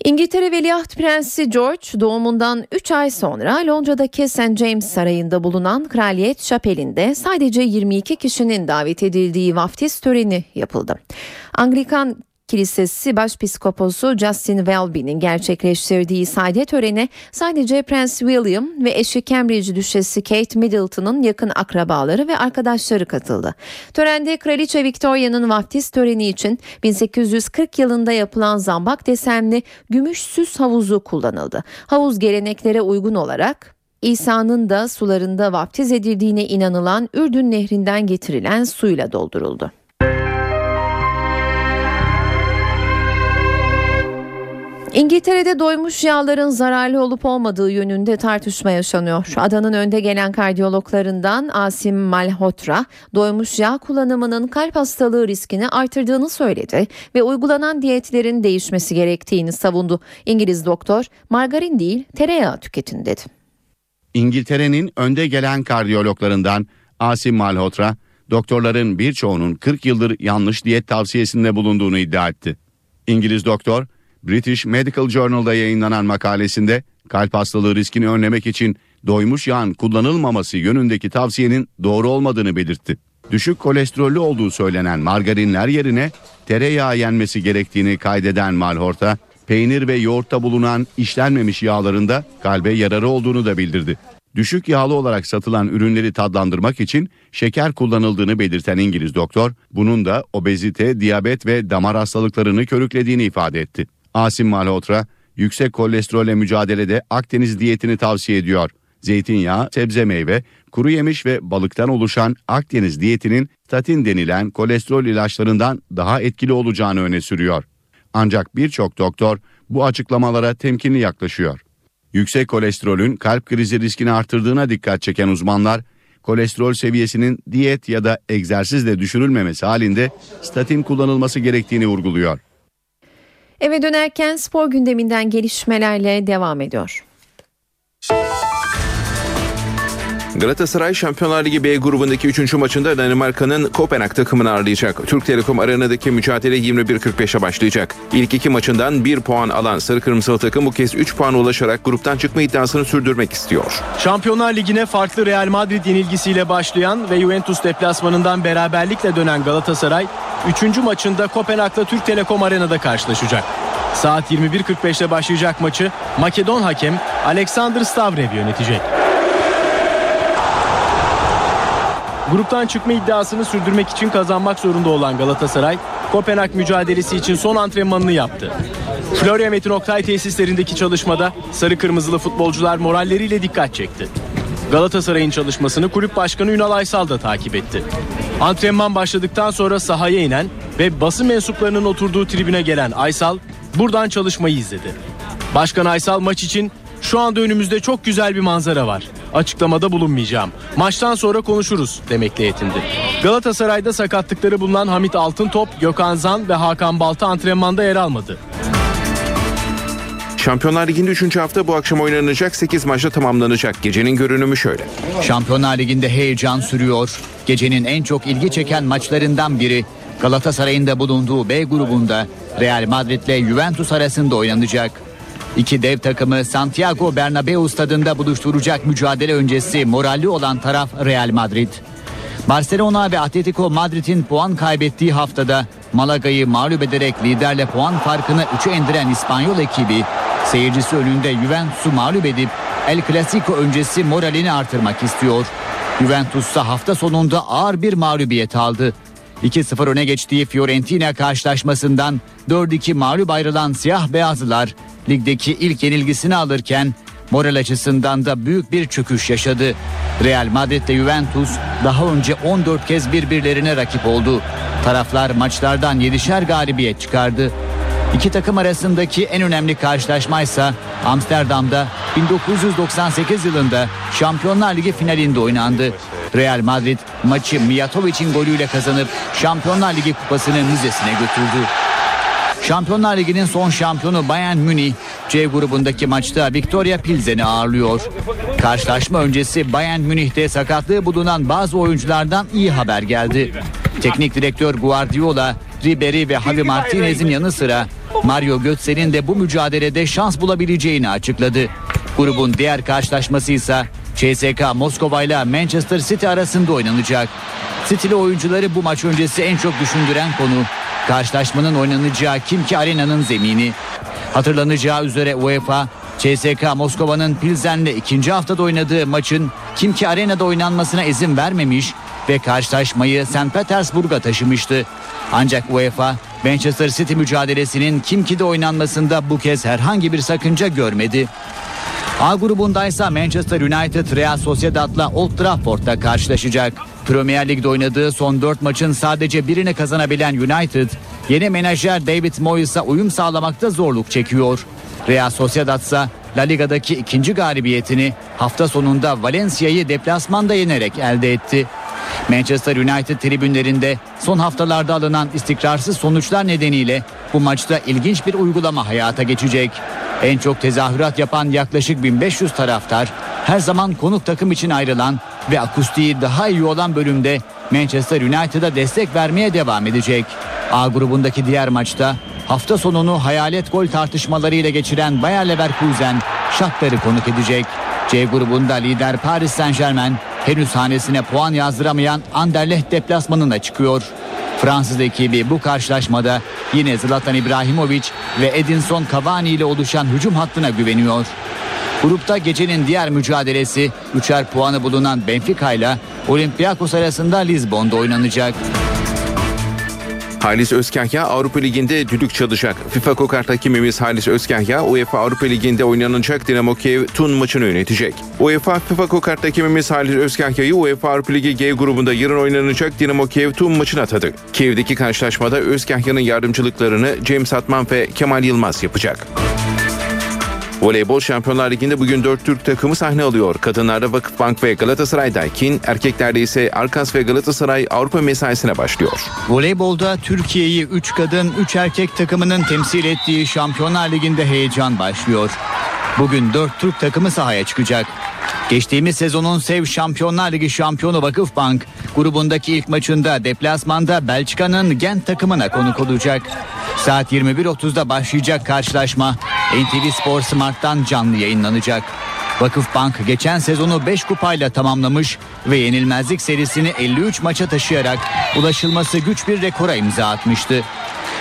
İngiltere Veliaht Prensi George doğumundan 3 ay sonra Londra'daki St. James Sarayı'nda bulunan Kraliyet Şapeli'nde sadece 22 kişinin davet edildiği vaftiz töreni yapıldı. Anglikan Kilisesi Başpiskoposu Justin Welby'nin gerçekleştirdiği sade törene sadece Prens William ve eşi Cambridge Düşesi Kate Middleton'ın yakın akrabaları ve arkadaşları katıldı. Törende Kraliçe Victoria'nın vaftiz töreni için 1840 yılında yapılan zambak desenli gümüş süs havuzu kullanıldı. Havuz geleneklere uygun olarak İsa'nın da sularında vaftiz edildiğine inanılan Ürdün Nehri'nden getirilen suyla dolduruldu. İngiltere'de doymuş yağların zararlı olup olmadığı yönünde tartışma yaşanıyor. Adanın önde gelen kardiyologlarından Asim Malhotra, doymuş yağ kullanımının kalp hastalığı riskini artırdığını söyledi ve uygulanan diyetlerin değişmesi gerektiğini savundu. İngiliz doktor, margarin değil tereyağı tüketin dedi. İngiltere'nin önde gelen kardiyologlarından Asim Malhotra, doktorların birçoğunun 40 yıldır yanlış diyet tavsiyesinde bulunduğunu iddia etti. İngiliz doktor, British Medical Journal'da yayınlanan makalesinde kalp hastalığı riskini önlemek için doymuş yağın kullanılmaması yönündeki tavsiyenin doğru olmadığını belirtti. Düşük kolesterollü olduğu söylenen margarinler yerine tereyağı yenmesi gerektiğini kaydeden Malhorta, peynir ve yoğurtta bulunan işlenmemiş yağlarında kalbe yararı olduğunu da bildirdi. Düşük yağlı olarak satılan ürünleri tadlandırmak için şeker kullanıldığını belirten İngiliz doktor, bunun da obezite, diyabet ve damar hastalıklarını körüklediğini ifade etti. Asim Malhotra, yüksek kolesterolle mücadelede Akdeniz diyetini tavsiye ediyor. Zeytinyağı, sebze meyve, kuru yemiş ve balıktan oluşan Akdeniz diyetinin statin denilen kolesterol ilaçlarından daha etkili olacağını öne sürüyor. Ancak birçok doktor bu açıklamalara temkinli yaklaşıyor. Yüksek kolesterolün kalp krizi riskini artırdığına dikkat çeken uzmanlar, kolesterol seviyesinin diyet ya da egzersizle düşürülmemesi halinde statin kullanılması gerektiğini vurguluyor. Eve dönerken spor gündeminden gelişmelerle devam ediyor. Galatasaray Şampiyonlar Ligi B grubundaki 3. maçında Danimarka'nın Kopenhag takımını ağırlayacak. Türk Telekom Arena'daki mücadele 21.45'e başlayacak. İlk iki maçından 1 puan alan Sarı Kırmızılı takım bu kez 3 puan ulaşarak gruptan çıkma iddiasını sürdürmek istiyor. Şampiyonlar Ligi'ne farklı Real Madrid yenilgisiyle başlayan ve Juventus deplasmanından beraberlikle dönen Galatasaray 3. maçında Kopenhag'la Türk Telekom Arena'da karşılaşacak. Saat 21.45'te başlayacak maçı Makedon hakem Alexander Stavrev yönetecek. Gruptan çıkma iddiasını sürdürmek için kazanmak zorunda olan Galatasaray, Kopenhag mücadelesi için son antrenmanını yaptı. Florya Metin Oktay tesislerindeki çalışmada sarı kırmızılı futbolcular moralleriyle dikkat çekti. Galatasaray'ın çalışmasını kulüp başkanı Ünal Aysal da takip etti. Antrenman başladıktan sonra sahaya inen ve basın mensuplarının oturduğu tribüne gelen Aysal buradan çalışmayı izledi. Başkan Aysal maç için şu anda önümüzde çok güzel bir manzara var. Açıklamada bulunmayacağım. Maçtan sonra konuşuruz demekle yetindi. Galatasaray'da sakatlıkları bulunan Hamit Altıntop, Gökhan Zan ve Hakan Balta antrenmanda yer almadı. Şampiyonlar Ligi'nde 3. hafta bu akşam oynanacak 8 maçla tamamlanacak. Gecenin görünümü şöyle. Şampiyonlar Ligi'nde heyecan sürüyor. Gecenin en çok ilgi çeken maçlarından biri Galatasaray'ın da bulunduğu B grubunda Real Madrid ile Juventus arasında oynanacak. İki dev takımı Santiago Bernabeu stadında buluşturacak mücadele öncesi moralli olan taraf Real Madrid. Barcelona ve Atletico Madrid'in puan kaybettiği haftada Malaga'yı mağlup ederek liderle puan farkını 3'e indiren İspanyol ekibi seyircisi önünde Juventus'u mağlup edip El Clasico öncesi moralini artırmak istiyor. Juventus ise hafta sonunda ağır bir mağlubiyet aldı. 2-0 öne geçtiği Fiorentina karşılaşmasından 4-2 mağlup ayrılan siyah beyazlılar ligdeki ilk yenilgisini alırken moral açısından da büyük bir çöküş yaşadı. Real Madrid ile Juventus daha önce 14 kez birbirlerine rakip oldu. Taraflar maçlardan 7'şer galibiyet çıkardı. İki takım arasındaki en önemli karşılaşmaysa Amsterdam'da 1998 yılında Şampiyonlar Ligi finalinde oynandı. Real Madrid maçı Mijatovic'in golüyle kazanıp Şampiyonlar Ligi kupasını müzesine götürdü. Şampiyonlar Ligi'nin son şampiyonu Bayern Münih C grubundaki maçta Victoria Pilsen'i ağırlıyor. Karşılaşma öncesi Bayern Münih'te sakatlığı bulunan bazı oyunculardan iyi haber geldi. Teknik direktör Guardiola, Ribery ve Javi Martinez'in yanı sıra Mario Götze'nin de bu mücadelede şans bulabileceğini açıkladı. Grubun diğer karşılaşması ise CSK Moskova ile Manchester City arasında oynanacak. City'li oyuncuları bu maç öncesi en çok düşündüren konu karşılaşmanın oynanacağı Kimki Arena'nın zemini. Hatırlanacağı üzere UEFA CSK Moskova'nın Pilsen'le ikinci haftada oynadığı maçın Kimki Arena'da oynanmasına izin vermemiş ve karşılaşmayı St. Petersburg'a taşımıştı. Ancak UEFA Manchester City mücadelesinin Kimki'de oynanmasında bu kez herhangi bir sakınca görmedi. A grubundaysa Manchester United Real Sociedad'la Old Trafford'da karşılaşacak. Premier Lig'de oynadığı son 4 maçın sadece birini kazanabilen United, yeni menajer David Moyes'a uyum sağlamakta zorluk çekiyor. Real Sociedad ise La Liga'daki ikinci galibiyetini hafta sonunda Valencia'yı deplasmanda yenerek elde etti. Manchester United tribünlerinde son haftalarda alınan istikrarsız sonuçlar nedeniyle bu maçta ilginç bir uygulama hayata geçecek. En çok tezahürat yapan yaklaşık 1500 taraftar her zaman konuk takım için ayrılan ve akustiği daha iyi olan bölümde Manchester United'a destek vermeye devam edecek. A grubundaki diğer maçta hafta sonunu hayalet gol tartışmalarıyla geçiren Bayer Leverkusen Shakhtar'ı konuk edecek. C grubunda lider Paris Saint Germain henüz hanesine puan yazdıramayan Anderlecht deplasmanına çıkıyor. Fransız ekibi bu karşılaşmada yine Zlatan İbrahimovic ve Edinson Cavani ile oluşan hücum hattına güveniyor. Grupta gecenin diğer mücadelesi üçer puanı bulunan Benfica ile Olympiakos arasında Lizbon'da oynanacak. Halis Özkahya Avrupa Ligi'nde düdük çalacak. FIFA Kokart hakimimiz Halis Özkahya UEFA Avrupa Ligi'nde oynanacak Dinamo Kiev Tun maçını yönetecek. UEFA FIFA Kokart hakimimiz Halis Özkahya'yı UEFA Avrupa Ligi G grubunda yarın oynanacak Dinamo Kiev Tun maçına atadı. Kiev'deki karşılaşmada Özkahya'nın yardımcılıklarını James Atman ve Kemal Yılmaz yapacak. Voleybol Şampiyonlar Ligi'nde bugün 4 Türk takımı sahne alıyor. Kadınlarda Vakıfbank ve Galatasaray Daikin, erkeklerde ise Arkas ve Galatasaray Avrupa mesaisine başlıyor. Voleybolda Türkiye'yi 3 kadın 3 erkek takımının temsil ettiği Şampiyonlar Ligi'nde heyecan başlıyor. Bugün 4 Türk takımı sahaya çıkacak. Geçtiğimiz sezonun Sev Şampiyonlar Ligi şampiyonu Vakıfbank grubundaki ilk maçında deplasmanda Belçika'nın Gent takımına konuk olacak. Saat 21.30'da başlayacak karşılaşma NTV Spor Smart'tan canlı yayınlanacak. Vakıfbank geçen sezonu 5 kupayla tamamlamış ve yenilmezlik serisini 53 maça taşıyarak ulaşılması güç bir rekora imza atmıştı.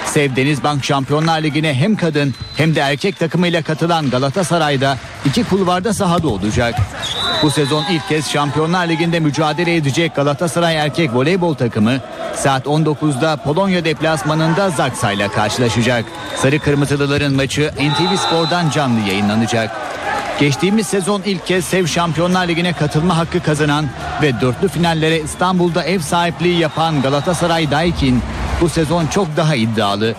Sev Denizbank Şampiyonlar Ligi'ne hem kadın hem de erkek takımıyla katılan Galatasaray'da iki kulvarda sahada olacak. Bu sezon ilk kez Şampiyonlar Ligi'nde mücadele edecek Galatasaray erkek voleybol takımı saat 19'da Polonya deplasmanında Zaksa ile karşılaşacak. Sarı Kırmızılıların maçı NTV Spor'dan canlı yayınlanacak. Geçtiğimiz sezon ilk kez Sev Şampiyonlar Ligi'ne katılma hakkı kazanan ve dörtlü finallere İstanbul'da ev sahipliği yapan Galatasaray Daikin bu sezon çok daha iddialı.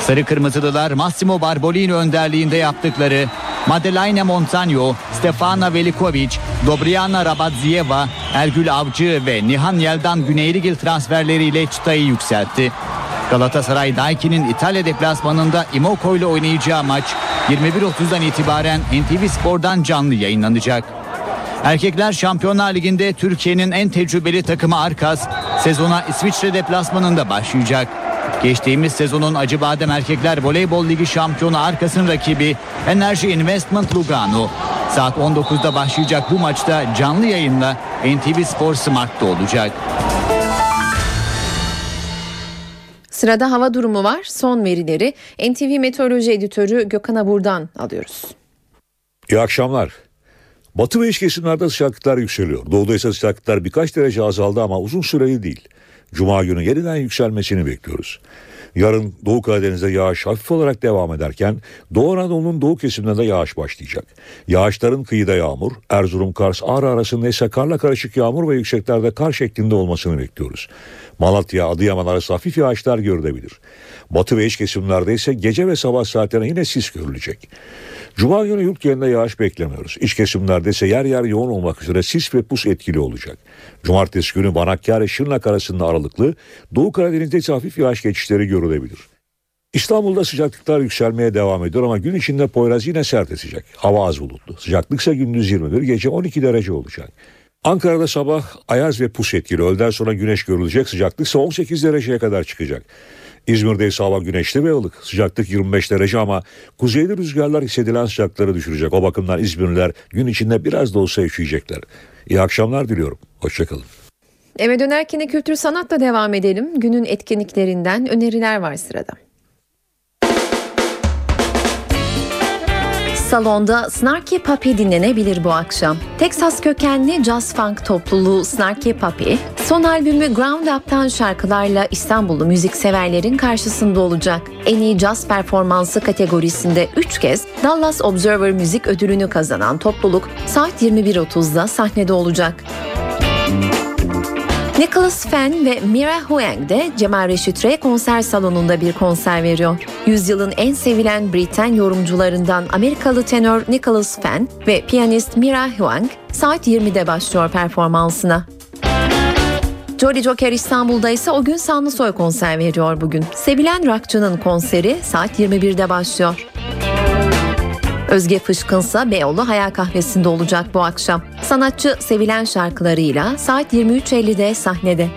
Sarı Kırmızılılar Massimo Barbolini önderliğinde yaptıkları Madeleine Montagno, Stefana Velikovic, Dobriana Rabadzieva, Ergül Avcı ve Nihan Yeldan Güneyligil transferleriyle çıtayı yükseltti. Galatasaray Daiki'nin İtalya deplasmanında Imoco ile oynayacağı maç 21.30'dan itibaren NTV Spor'dan canlı yayınlanacak. Erkekler Şampiyonlar Ligi'nde Türkiye'nin en tecrübeli takımı Arkas sezona İsviçre deplasmanında başlayacak. Geçtiğimiz sezonun Acıbadem Erkekler Voleybol Ligi şampiyonu Arkas'ın rakibi Enerji Investment Lugano. Saat 19'da başlayacak bu maçta canlı yayınla NTV Spor Smart'ta olacak. Sırada hava durumu var. Son verileri NTV Meteoroloji Editörü Gökhan Abur'dan alıyoruz. İyi akşamlar. Batı ve iç kesimlerde sıcaklıklar yükseliyor. Doğuda ise sıcaklıklar birkaç derece azaldı ama uzun süreli değil. Cuma günü yeniden yükselmesini bekliyoruz. Yarın Doğu Karadeniz'de yağış hafif olarak devam ederken Doğu Anadolu'nun doğu kesimlerinde yağış başlayacak. Yağışların kıyıda yağmur, Erzurum, Kars, Ağrı arasında ise karla karışık yağmur ve yükseklerde kar şeklinde olmasını bekliyoruz. Malatya, Adıyaman arası hafif yağışlar görülebilir. Batı ve iç kesimlerde ise gece ve sabah saatlerine yine sis görülecek. Cuma günü yurt genelinde yağış beklemiyoruz. İç kesimlerde ise yer yer yoğun olmak üzere sis ve pus etkili olacak. Cumartesi günü Banakkale Şırnak arasında aralıklı, Doğu Karadeniz'de hafif yağış geçişleri görülebilir. İstanbul'da sıcaklıklar yükselmeye devam ediyor ama gün içinde Poyraz yine sert esecek. Hava az bulutlu. Sıcaklık ise gündüz 21, gece 12 derece olacak. Ankara'da sabah ayaz ve pus etkili. Öğleden sonra güneş görülecek. Sıcaklık ise 18 dereceye kadar çıkacak. İzmir'de ise hava güneşli ve ılık. Sıcaklık 25 derece ama kuzeyli rüzgarlar hissedilen sıcaklıkları düşürecek. O bakımdan İzmirliler gün içinde biraz da olsa üşüyecekler. İyi akşamlar diliyorum. Hoşçakalın. Eve dönerken kültür sanatla devam edelim. Günün etkinliklerinden öneriler var sırada. Salonda Snarky Puppy dinlenebilir bu akşam. Texas kökenli jazz funk topluluğu Snarky Puppy, son albümü Ground Up'tan şarkılarla İstanbullu müzikseverlerin karşısında olacak. En iyi jazz performansı kategorisinde 3 kez Dallas Observer Müzik Ödülünü kazanan topluluk saat 21.30'da sahnede olacak. Nicholas Fenn ve Mira Huang de Cemal Reşit Rey konser salonunda bir konser veriyor. Yüzyılın en sevilen Briten yorumcularından Amerikalı tenor Nicholas Fenn ve piyanist Mira Huang saat 20'de başlıyor performansına. Jolly Joker İstanbul'da ise o gün Sanlısoy konser veriyor bugün. Sevilen rockçının konseri saat 21'de başlıyor. Özge Fışkınsa Beyoğlu Hayal Kahvesi'nde olacak bu akşam. Sanatçı sevilen şarkılarıyla saat 23.50'de sahnede.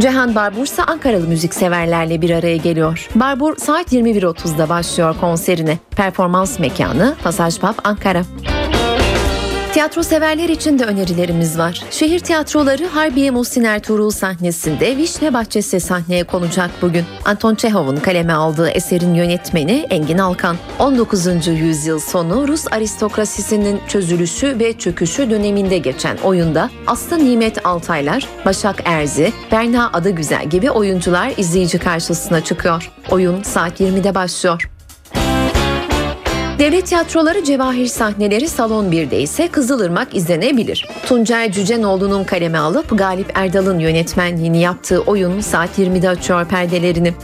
Cihan Barbur ise Ankaralı müzikseverlerle bir araya geliyor. Barbur saat 21.30'da başlıyor konserine. Performans mekanı Pasaj Pub Ankara. Tiyatro severler için de önerilerimiz var. Şehir tiyatroları Harbiye Muhsin Ertuğrul sahnesinde Vişne Bahçesi sahneye konacak bugün. Anton Çehov'un kaleme aldığı eserin yönetmeni Engin Alkan. 19. yüzyıl sonu Rus aristokrasisinin çözülüşü ve çöküşü döneminde geçen oyunda Aslı Nimet Altaylar, Başak Erzi, Berna Adıgüzel gibi oyuncular izleyici karşısına çıkıyor. Oyun saat 20'de başlıyor. Devlet tiyatroları cevahir sahneleri Salon 1'de ise Kızılırmak izlenebilir. Tuncay Cücenoğlu'nun kaleme alıp Galip Erdal'ın yönetmenliğini yaptığı oyun saat 20'de açıyor perdelerini.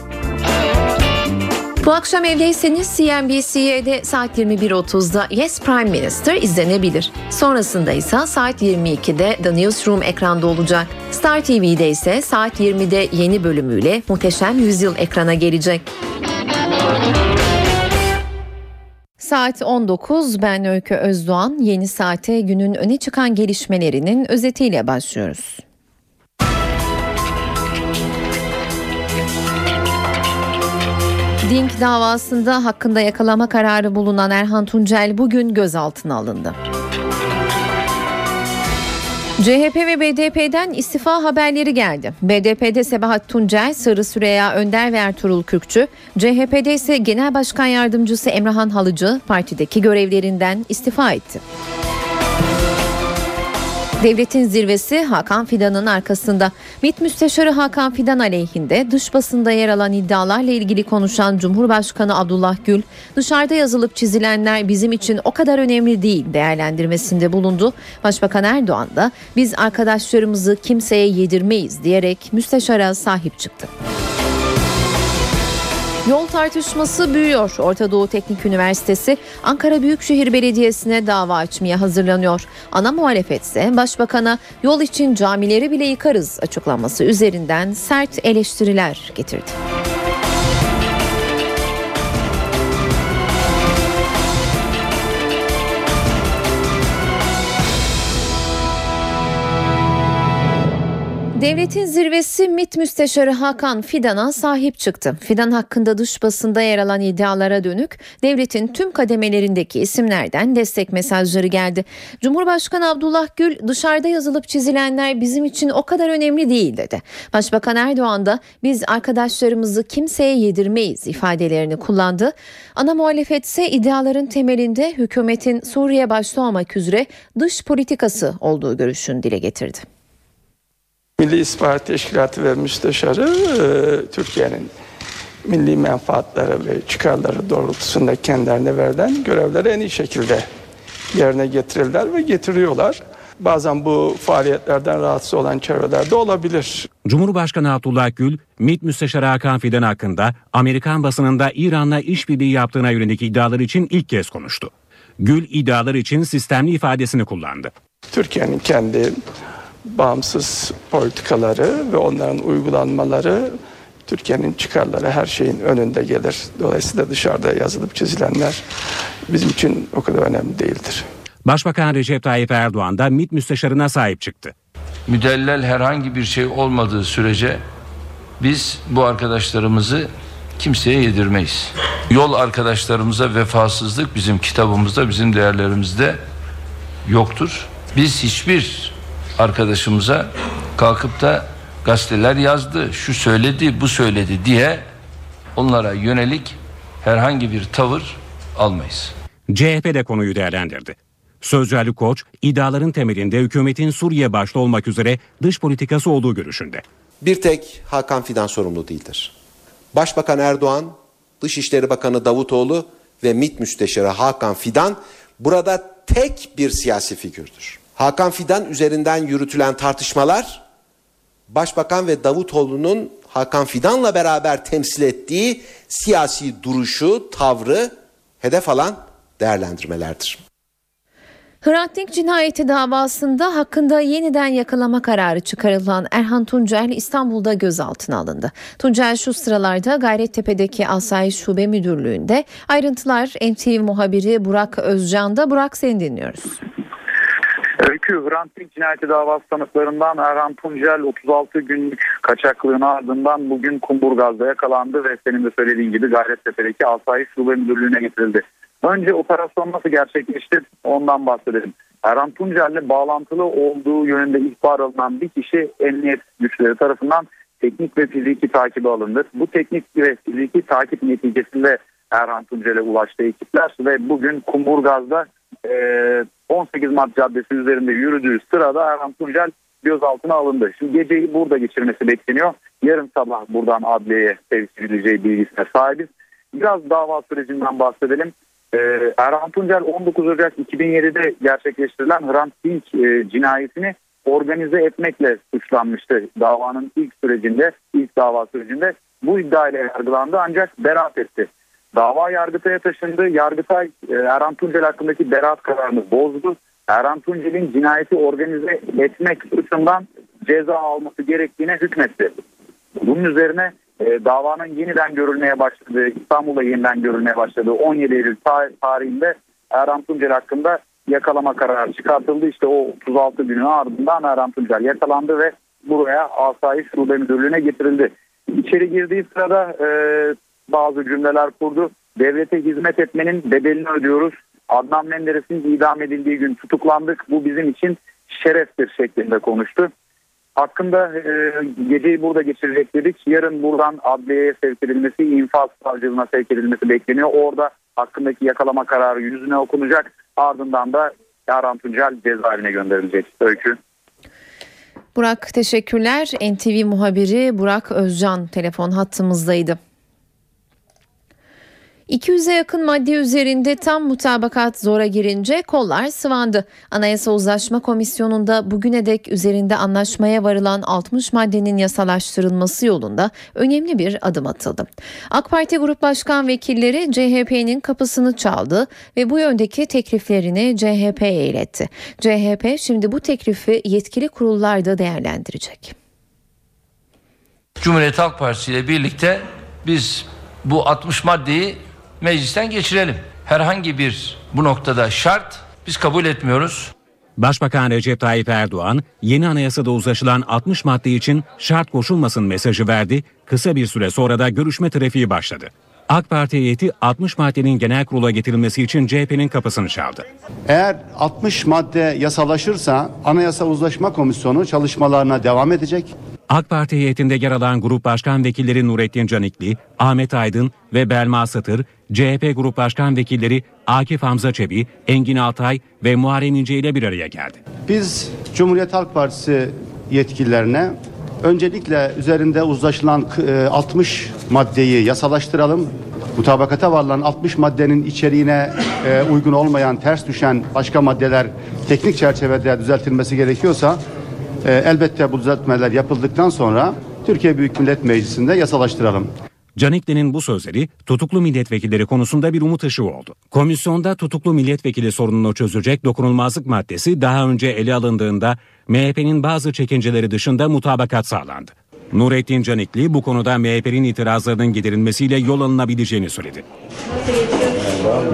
Bu akşam evdeyseniz CNBC'de saat 21.30'da Yes Prime Minister izlenebilir. Sonrasında ise saat 22'de The Newsroom ekranda olacak. Star TV'de ise saat 20'de yeni bölümüyle Muhteşem Yüzyıl ekrana gelecek. Saat 19 ben Öykü Özdoğan yeni saate günün öne çıkan gelişmelerinin özetiyle başlıyoruz. Dink davasında hakkında yakalama kararı bulunan Erhan Tuncel bugün gözaltına alındı. CHP ve BDP'den istifa haberleri geldi. BDP'de Sebahat Tuncel, Sarı Süreyya Önder ve Ertuğrul Kürkçü, CHP'de ise Genel Başkan Yardımcısı Emrahan Halıcı partideki görevlerinden istifa etti. Devletin zirvesi Hakan Fidan'ın arkasında. MİT Müsteşarı Hakan Fidan aleyhinde dış basında yer alan iddialarla ilgili konuşan Cumhurbaşkanı Abdullah Gül, dışarıda yazılıp çizilenler bizim için o kadar önemli değil değerlendirmesinde bulundu. Başbakan Erdoğan da biz arkadaşlarımızı kimseye yedirmeyiz diyerek müsteşara sahip çıktı. Yol tartışması büyüyor. Orta Doğu Teknik Üniversitesi Ankara Büyükşehir Belediyesi'ne dava açmaya hazırlanıyor. Ana muhalefet ise başbakana yol için camileri bile yıkarız açıklaması üzerinden sert eleştiriler getirdi. Devletin zirvesi MİT Müsteşarı Hakan Fidan'a sahip çıktı. Fidan hakkında dış basında yer alan iddialara dönük devletin tüm kademelerindeki isimlerden destek mesajları geldi. Cumhurbaşkanı Abdullah Gül dışarıda yazılıp çizilenler bizim için o kadar önemli değil dedi. Başbakan Erdoğan da biz arkadaşlarımızı kimseye yedirmeyiz ifadelerini kullandı. Ana muhalefet ise iddiaların temelinde hükümetin Suriye başta olmak üzere dış politikası olduğu görüşünü dile getirdi. Milli İstihbarat Teşkilatı ve Müsteşarı e, Türkiye'nin milli menfaatları ve çıkarları doğrultusunda kendilerine verilen görevleri en iyi şekilde yerine getirirler ve getiriyorlar. Bazen bu faaliyetlerden rahatsız olan çevrelerde olabilir. Cumhurbaşkanı Abdullah Gül, MİT Müsteşarı Hakan Fidan hakkında Amerikan basınında İran'la işbirliği yaptığına yönelik iddialar için ilk kez konuştu. Gül iddialar için sistemli ifadesini kullandı. Türkiye'nin kendi bağımsız politikaları ve onların uygulanmaları Türkiye'nin çıkarları her şeyin önünde gelir. Dolayısıyla dışarıda yazılıp çizilenler bizim için o kadar önemli değildir. Başbakan Recep Tayyip Erdoğan da MİT müsteşarına sahip çıktı. Müdellel herhangi bir şey olmadığı sürece biz bu arkadaşlarımızı kimseye yedirmeyiz. Yol arkadaşlarımıza vefasızlık bizim kitabımızda, bizim değerlerimizde yoktur. Biz hiçbir arkadaşımıza kalkıp da gazeteler yazdı, şu söyledi, bu söyledi diye onlara yönelik herhangi bir tavır almayız. CHP de konuyu değerlendirdi. Sözcü Ali Koç, iddiaların temelinde hükümetin Suriye başta olmak üzere dış politikası olduğu görüşünde. Bir tek Hakan Fidan sorumlu değildir. Başbakan Erdoğan, Dışişleri Bakanı Davutoğlu ve MİT Müsteşarı Hakan Fidan burada tek bir siyasi figürdür. Hakan Fidan üzerinden yürütülen tartışmalar Başbakan ve Davutoğlu'nun Hakan Fidan'la beraber temsil ettiği siyasi duruşu, tavrı hedef alan değerlendirmelerdir. Hrant Dink cinayeti davasında hakkında yeniden yakalama kararı çıkarılan Erhan Tuncel İstanbul'da gözaltına alındı. Tuncel şu sıralarda Gayrettepe'deki Asayiş Şube Müdürlüğü'nde. Ayrıntılar NTV muhabiri Burak Özcan'da. Burak seni dinliyoruz. Öykü Hrant Dink cinayeti davası tanıklarından Erhan Tuncel 36 günlük kaçaklığın ardından bugün Kumburgaz'da yakalandı ve senin de söylediğin gibi Gayrettepe'deki Asayiş Şube Müdürlüğü'ne getirildi. Önce operasyon nasıl gerçekleşti ondan bahsedelim. Erhan Tuncel'le bağlantılı olduğu yönünde ihbar alınan bir kişi emniyet güçleri tarafından teknik ve fiziki takibi alındı. Bu teknik ve fiziki takip neticesinde Erhan Tuncel'e ulaştı ekipler ve bugün Kumburgaz'da 18 Mart Caddesi üzerinde yürüdüğü sırada Erhan Tuncel gözaltına alındı. Şimdi geceyi burada geçirmesi bekleniyor. Yarın sabah buradan adliyeye sevk edileceği bilgisine sahibiz. Biraz dava sürecinden bahsedelim. Ee, Erhan Tuncel 19 Ocak 2007'de gerçekleştirilen Hrant Dink e, cinayetini organize etmekle suçlanmıştı davanın ilk sürecinde, ilk dava sürecinde. Bu iddiayla yargılandı ancak beraat etti. Dava Yargıtay'a taşındı. Yargıtay e, Erhan Tuncel hakkındaki beraat kararını bozdu. Erhan Tuncel'in cinayeti organize etmek suçundan ceza alması gerektiğine hükmetti. Bunun üzerine e, davanın yeniden görülmeye başladığı, İstanbul'da yeniden görülmeye başladığı 17 Eylül tarihinde Erhan Tuncel hakkında yakalama kararı çıkartıldı. İşte o 36 günün ardından Erhan Tuncel yakalandı ve buraya Asayiş Şube Müdürlüğü'ne getirildi. İçeri girdiği sırada e, bazı cümleler kurdu. Devlete hizmet etmenin bedelini ödüyoruz. Adnan Menderes'in idam edildiği gün tutuklandık. Bu bizim için şereftir şeklinde konuştu. Hakkında e, geceyi burada geçirecek dedik. Yarın buradan adliyeye sevk edilmesi, infaz savcılığına sevk edilmesi bekleniyor. Orada hakkındaki yakalama kararı yüzüne okunacak. Ardından da Erhan Tuncel cezaevine gönderilecek. Öykü. Burak teşekkürler. NTV muhabiri Burak Özcan telefon hattımızdaydı. 200'e yakın madde üzerinde tam mutabakat zora girince kollar sıvandı. Anayasa Uzlaşma Komisyonu'nda bugüne dek üzerinde anlaşmaya varılan 60 maddenin yasalaştırılması yolunda önemli bir adım atıldı. AK Parti Grup Başkan Vekilleri CHP'nin kapısını çaldı ve bu yöndeki tekliflerini CHP'ye iletti. CHP şimdi bu teklifi yetkili kurullarda değerlendirecek. Cumhuriyet Halk Partisi ile birlikte biz bu 60 maddeyi meclisten geçirelim. Herhangi bir bu noktada şart biz kabul etmiyoruz. Başbakan Recep Tayyip Erdoğan yeni anayasada uzlaşılan 60 madde için şart koşulmasın mesajı verdi. Kısa bir süre sonra da görüşme trafiği başladı. AK Parti heyeti 60 maddenin genel kurula getirilmesi için CHP'nin kapısını çaldı. Eğer 60 madde yasalaşırsa Anayasa Uzlaşma Komisyonu çalışmalarına devam edecek. AK Parti heyetinde yer alan grup başkan vekilleri Nurettin Canikli, Ahmet Aydın ve Belma Satır, CHP grup başkan vekilleri Akif Hamza Çebi, Engin Altay ve Muharrem İnce ile bir araya geldi. Biz Cumhuriyet Halk Partisi yetkililerine öncelikle üzerinde uzlaşılan 60 maddeyi yasalaştıralım. Mutabakata varılan 60 maddenin içeriğine e, uygun olmayan, ters düşen başka maddeler teknik çerçevede düzeltilmesi gerekiyorsa e, elbette bu düzeltmeler yapıldıktan sonra Türkiye Büyük Millet Meclisi'nde yasalaştıralım. Canikli'nin bu sözleri tutuklu milletvekilleri konusunda bir umut ışığı oldu. Komisyonda tutuklu milletvekili sorununu çözecek dokunulmazlık maddesi daha önce ele alındığında MHP'nin bazı çekinceleri dışında mutabakat sağlandı. Nurettin Canikli bu konuda MHP'nin itirazlarının giderilmesiyle yol alınabileceğini söyledi.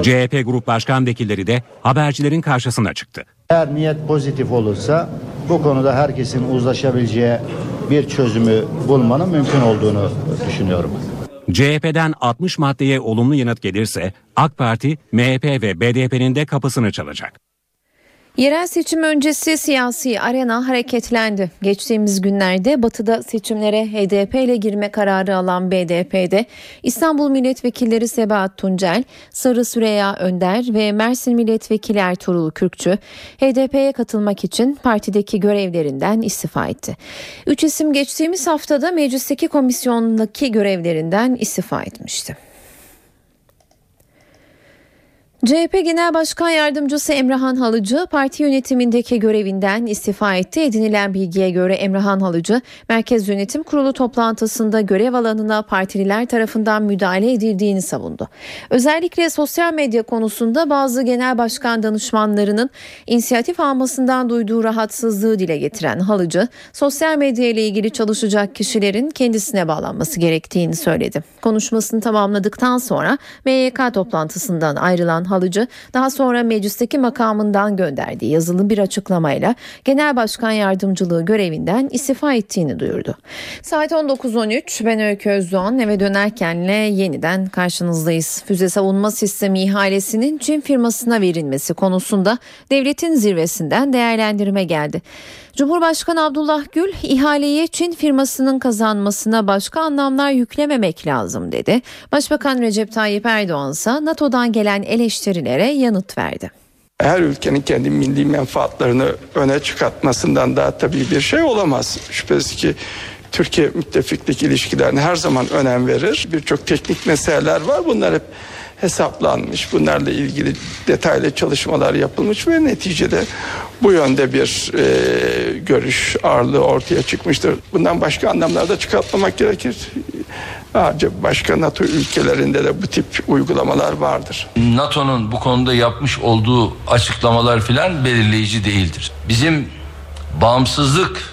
CHP Grup Başkan Vekilleri de habercilerin karşısına çıktı. Eğer niyet pozitif olursa bu konuda herkesin uzlaşabileceği bir çözümü bulmanın mümkün olduğunu düşünüyorum. CHP'den 60 maddeye olumlu yanıt gelirse AK Parti, MHP ve BDP'nin de kapısını çalacak. Yerel seçim öncesi siyasi arena hareketlendi. Geçtiğimiz günlerde batıda seçimlere HDP ile girme kararı alan BDP'de İstanbul Milletvekilleri Sebahat Tuncel, Sarı Süreya Önder ve Mersin Milletvekili Ertuğrul Kürkçü HDP'ye katılmak için partideki görevlerinden istifa etti. Üç isim geçtiğimiz haftada meclisteki komisyondaki görevlerinden istifa etmişti. CHP Genel Başkan Yardımcısı Emrahan Halıcı parti yönetimindeki görevinden istifa etti. Edinilen bilgiye göre Emrahan Halıcı Merkez Yönetim Kurulu toplantısında görev alanına partililer tarafından müdahale edildiğini savundu. Özellikle sosyal medya konusunda bazı genel başkan danışmanlarının inisiyatif almasından duyduğu rahatsızlığı dile getiren Halıcı, sosyal medya ile ilgili çalışacak kişilerin kendisine bağlanması gerektiğini söyledi. Konuşmasını tamamladıktan sonra MYK toplantısından ayrılan Halıcı daha sonra meclisteki makamından gönderdiği yazılı bir açıklamayla Genel Başkan Yardımcılığı görevinden istifa ettiğini duyurdu. Saat 19.13 ben Öykü Özdoğan eve dönerkenle yeniden karşınızdayız. Füze savunma sistemi ihalesinin Çin firmasına verilmesi konusunda devletin zirvesinden değerlendirme geldi. Cumhurbaşkanı Abdullah Gül ihaleyi Çin firmasının kazanmasına başka anlamlar yüklememek lazım dedi. Başbakan Recep Tayyip Erdoğan ise NATO'dan gelen eleştirilere yanıt verdi. Her ülkenin kendi milli menfaatlarını öne çıkartmasından daha tabii bir şey olamaz. Şüphesiz ki Türkiye müttefiklik ilişkilerine her zaman önem verir. Birçok teknik meseleler var. Bunlar hep hesaplanmış. Bunlarla ilgili detaylı çalışmalar yapılmış ve neticede bu yönde bir e, görüş ağırlığı ortaya çıkmıştır. Bundan başka anlamlarda çıkartmamak gerekir. Ayrıca başka NATO ülkelerinde de bu tip uygulamalar vardır. NATO'nun bu konuda yapmış olduğu açıklamalar filan belirleyici değildir. Bizim bağımsızlık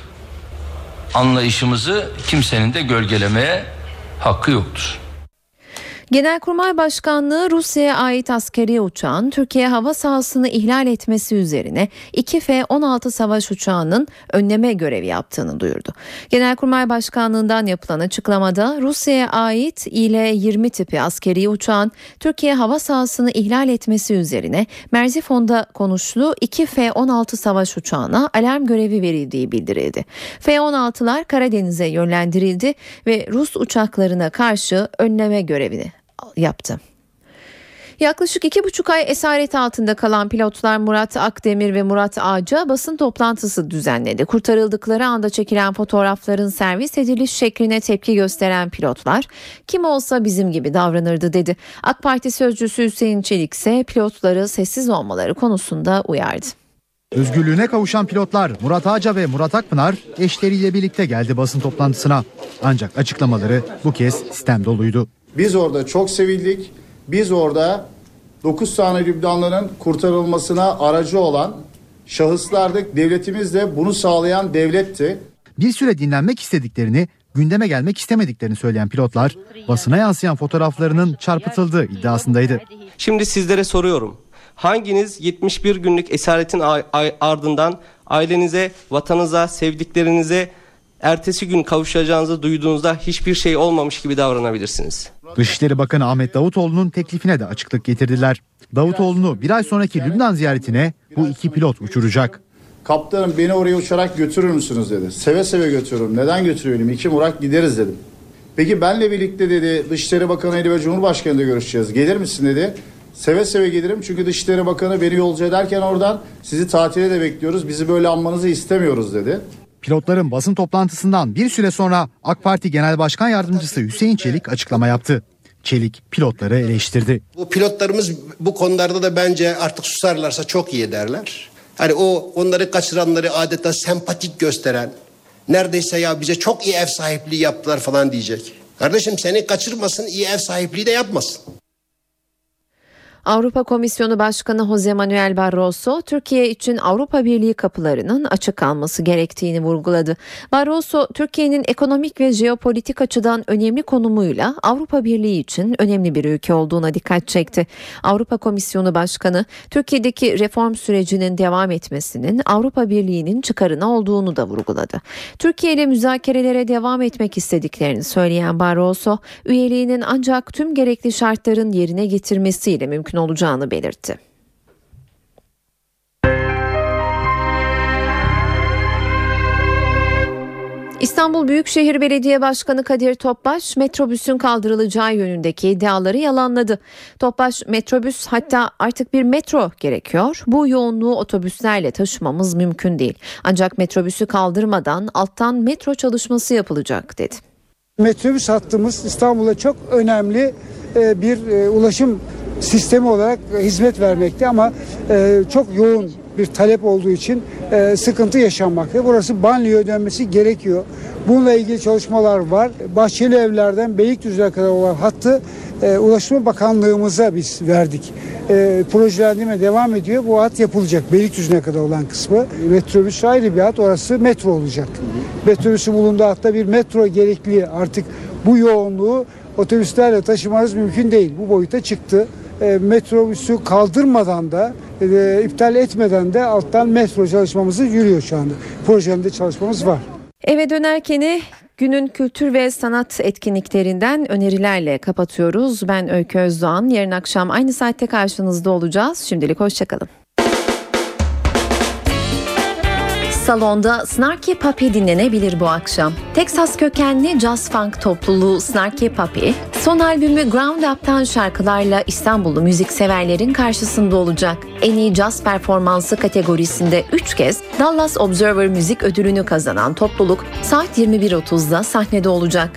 anlayışımızı kimsenin de gölgelemeye hakkı yoktur. Genelkurmay Başkanlığı Rusya'ya ait askeri uçağın Türkiye hava sahasını ihlal etmesi üzerine 2 F-16 savaş uçağının önleme görevi yaptığını duyurdu. Genelkurmay Başkanlığından yapılan açıklamada Rusya'ya ait İL-20 tipi askeri uçağın Türkiye hava sahasını ihlal etmesi üzerine Merzifon'da konuşlu 2 F-16 savaş uçağına alarm görevi verildiği bildirildi. F-16'lar Karadeniz'e yönlendirildi ve Rus uçaklarına karşı önleme görevini yaptı. Yaklaşık iki buçuk ay esaret altında kalan pilotlar Murat Akdemir ve Murat Ağaca basın toplantısı düzenledi. Kurtarıldıkları anda çekilen fotoğrafların servis ediliş şekline tepki gösteren pilotlar kim olsa bizim gibi davranırdı dedi. AK Parti sözcüsü Hüseyin Çelik ise pilotları sessiz olmaları konusunda uyardı. Özgürlüğüne kavuşan pilotlar Murat Ağaca ve Murat Akpınar eşleriyle birlikte geldi basın toplantısına. Ancak açıklamaları bu kez sistem doluydu. Biz orada çok sevildik. Biz orada 9 tane Lübnanlı'nın kurtarılmasına aracı olan şahıslardık. Devletimiz de bunu sağlayan devletti. Bir süre dinlenmek istediklerini, gündeme gelmek istemediklerini söyleyen pilotlar basına yansıyan fotoğraflarının çarpıtıldığı iddiasındaydı. Şimdi sizlere soruyorum. Hanginiz 71 günlük esaretin ardından ailenize, vatanınıza, sevdiklerinize ertesi gün kavuşacağınızı duyduğunuzda hiçbir şey olmamış gibi davranabilirsiniz. Dışişleri Bakanı Ahmet Davutoğlu'nun teklifine de açıklık getirdiler. Davutoğlu'nu bir ay sonraki Lübnan ziyaretine bu iki pilot uçuracak. Kaptanım beni oraya uçarak götürür müsünüz dedi. Seve seve götürürüm. Neden götürüyorum? İki Murat gideriz dedim. Peki benle birlikte dedi Dışişleri Bakanı ile ve Cumhurbaşkanı ile görüşeceğiz. Gelir misin dedi. Seve seve gelirim çünkü Dışişleri Bakanı beni yolcu ederken oradan sizi tatile de bekliyoruz. Bizi böyle anmanızı istemiyoruz dedi. Pilotların basın toplantısından bir süre sonra AK Parti Genel Başkan Yardımcısı Hüseyin Çelik açıklama yaptı. Çelik pilotları eleştirdi. Bu pilotlarımız bu konularda da bence artık susarlarsa çok iyi ederler. Hani o onları kaçıranları adeta sempatik gösteren, neredeyse ya bize çok iyi ev sahipliği yaptılar falan diyecek. Kardeşim seni kaçırmasın, iyi ev sahipliği de yapmasın. Avrupa Komisyonu Başkanı Jose Manuel Barroso, Türkiye için Avrupa Birliği kapılarının açık kalması gerektiğini vurguladı. Barroso, Türkiye'nin ekonomik ve jeopolitik açıdan önemli konumuyla Avrupa Birliği için önemli bir ülke olduğuna dikkat çekti. Avrupa Komisyonu Başkanı, Türkiye'deki reform sürecinin devam etmesinin Avrupa Birliği'nin çıkarına olduğunu da vurguladı. Türkiye ile müzakerelere devam etmek istediklerini söyleyen Barroso, üyeliğinin ancak tüm gerekli şartların yerine getirmesiyle mümkün olacağını belirtti. İstanbul Büyükşehir Belediye Başkanı Kadir Topbaş metrobüsün kaldırılacağı yönündeki iddiaları yalanladı. Topbaş metrobüs hatta artık bir metro gerekiyor. Bu yoğunluğu otobüslerle taşımamız mümkün değil. Ancak metrobüsü kaldırmadan alttan metro çalışması yapılacak dedi. Metrobüs hattımız İstanbul'a çok önemli bir ulaşım sistemi olarak hizmet vermekte ama e, çok yoğun bir talep olduğu için e, sıkıntı yaşanmakta. Burası banliyoya dönmesi gerekiyor. Bununla ilgili çalışmalar var. Bahçeli evlerden Beylikdüzü'ne kadar olan hattı e, Ulaştırma Bakanlığımıza biz verdik. E, projelendirme devam ediyor. Bu hat yapılacak. Beylikdüzü'ne kadar olan kısmı. Metrobüs ayrı bir hat. Orası metro olacak. Metrobüsü bulunduğu hatta bir metro gerekli. Artık bu yoğunluğu otobüslerle taşımanız mümkün değil. Bu boyuta çıktı. E, metrobüsü kaldırmadan da e, iptal etmeden de alttan metro çalışmamızı yürüyor şu anda. Projemde çalışmamız var. Eve dönerkeni günün kültür ve sanat etkinliklerinden önerilerle kapatıyoruz. Ben Öykü Özdoğan. Yarın akşam aynı saatte karşınızda olacağız. Şimdilik hoşçakalın. Salonda Snarky Puppy dinlenebilir bu akşam. Texas kökenli jazz funk topluluğu Snarky Puppy, son albümü Ground Up'tan şarkılarla İstanbullu müzikseverlerin karşısında olacak. En iyi jazz performansı kategorisinde 3 kez Dallas Observer Müzik Ödülünü kazanan topluluk saat 21.30'da sahnede olacak.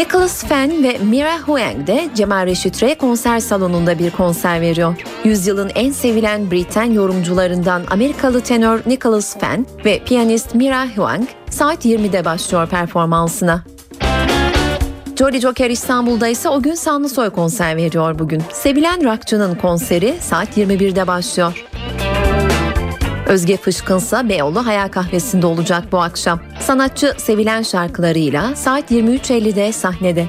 Nicholas Fenn ve Mira Huang de Cemal Reşit Rey konser salonunda bir konser veriyor. Yüzyılın en sevilen Briten yorumcularından Amerikalı tenör Nicholas Fenn ve piyanist Mira Huang saat 20'de başlıyor performansına. Jolly Joker İstanbul'da ise o gün Sanlısoy konser veriyor bugün. Sevilen rockçının konseri saat 21'de başlıyor. Özge Fışkınsa Beyoğlu Hayal Kahvesi'nde olacak bu akşam. Sanatçı sevilen şarkılarıyla saat 23.50'de sahnede.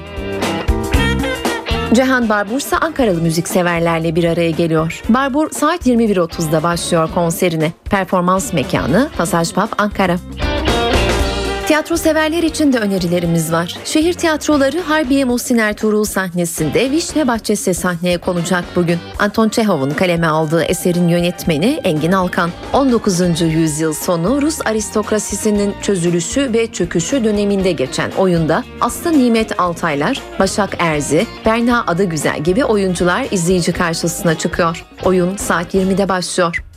Cihan Barbur ise Ankaralı müzikseverlerle bir araya geliyor. Barbur saat 21.30'da başlıyor konserine. Performans mekanı Pasaj Pub Ankara. Tiyatro severler için de önerilerimiz var. Şehir tiyatroları Harbiye Muhsin Ertuğrul sahnesinde Vişne Bahçesi sahneye konacak bugün. Anton Çehov'un kaleme aldığı eserin yönetmeni Engin Alkan. 19. yüzyıl sonu Rus aristokrasisinin çözülüşü ve çöküşü döneminde geçen oyunda Aslı Nimet Altaylar, Başak Erzi, Berna Adıgüzel gibi oyuncular izleyici karşısına çıkıyor. Oyun saat 20'de başlıyor.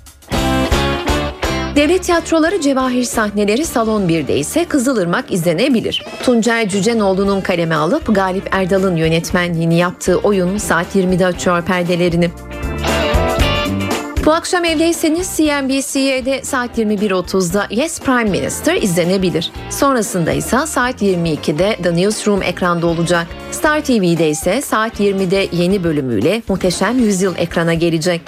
Devlet tiyatroları cevahir sahneleri Salon 1'de ise Kızılırmak izlenebilir. Tuncay Cücenoğlu'nun kaleme alıp Galip Erdal'ın yönetmenliğini yaptığı oyun saat 20'de açıyor perdelerini. Bu akşam evdeyseniz CNBC'de saat 21.30'da Yes Prime Minister izlenebilir. Sonrasında ise saat 22'de The Newsroom ekranda olacak. Star TV'de ise saat 20'de yeni bölümüyle Muhteşem Yüzyıl ekrana gelecek.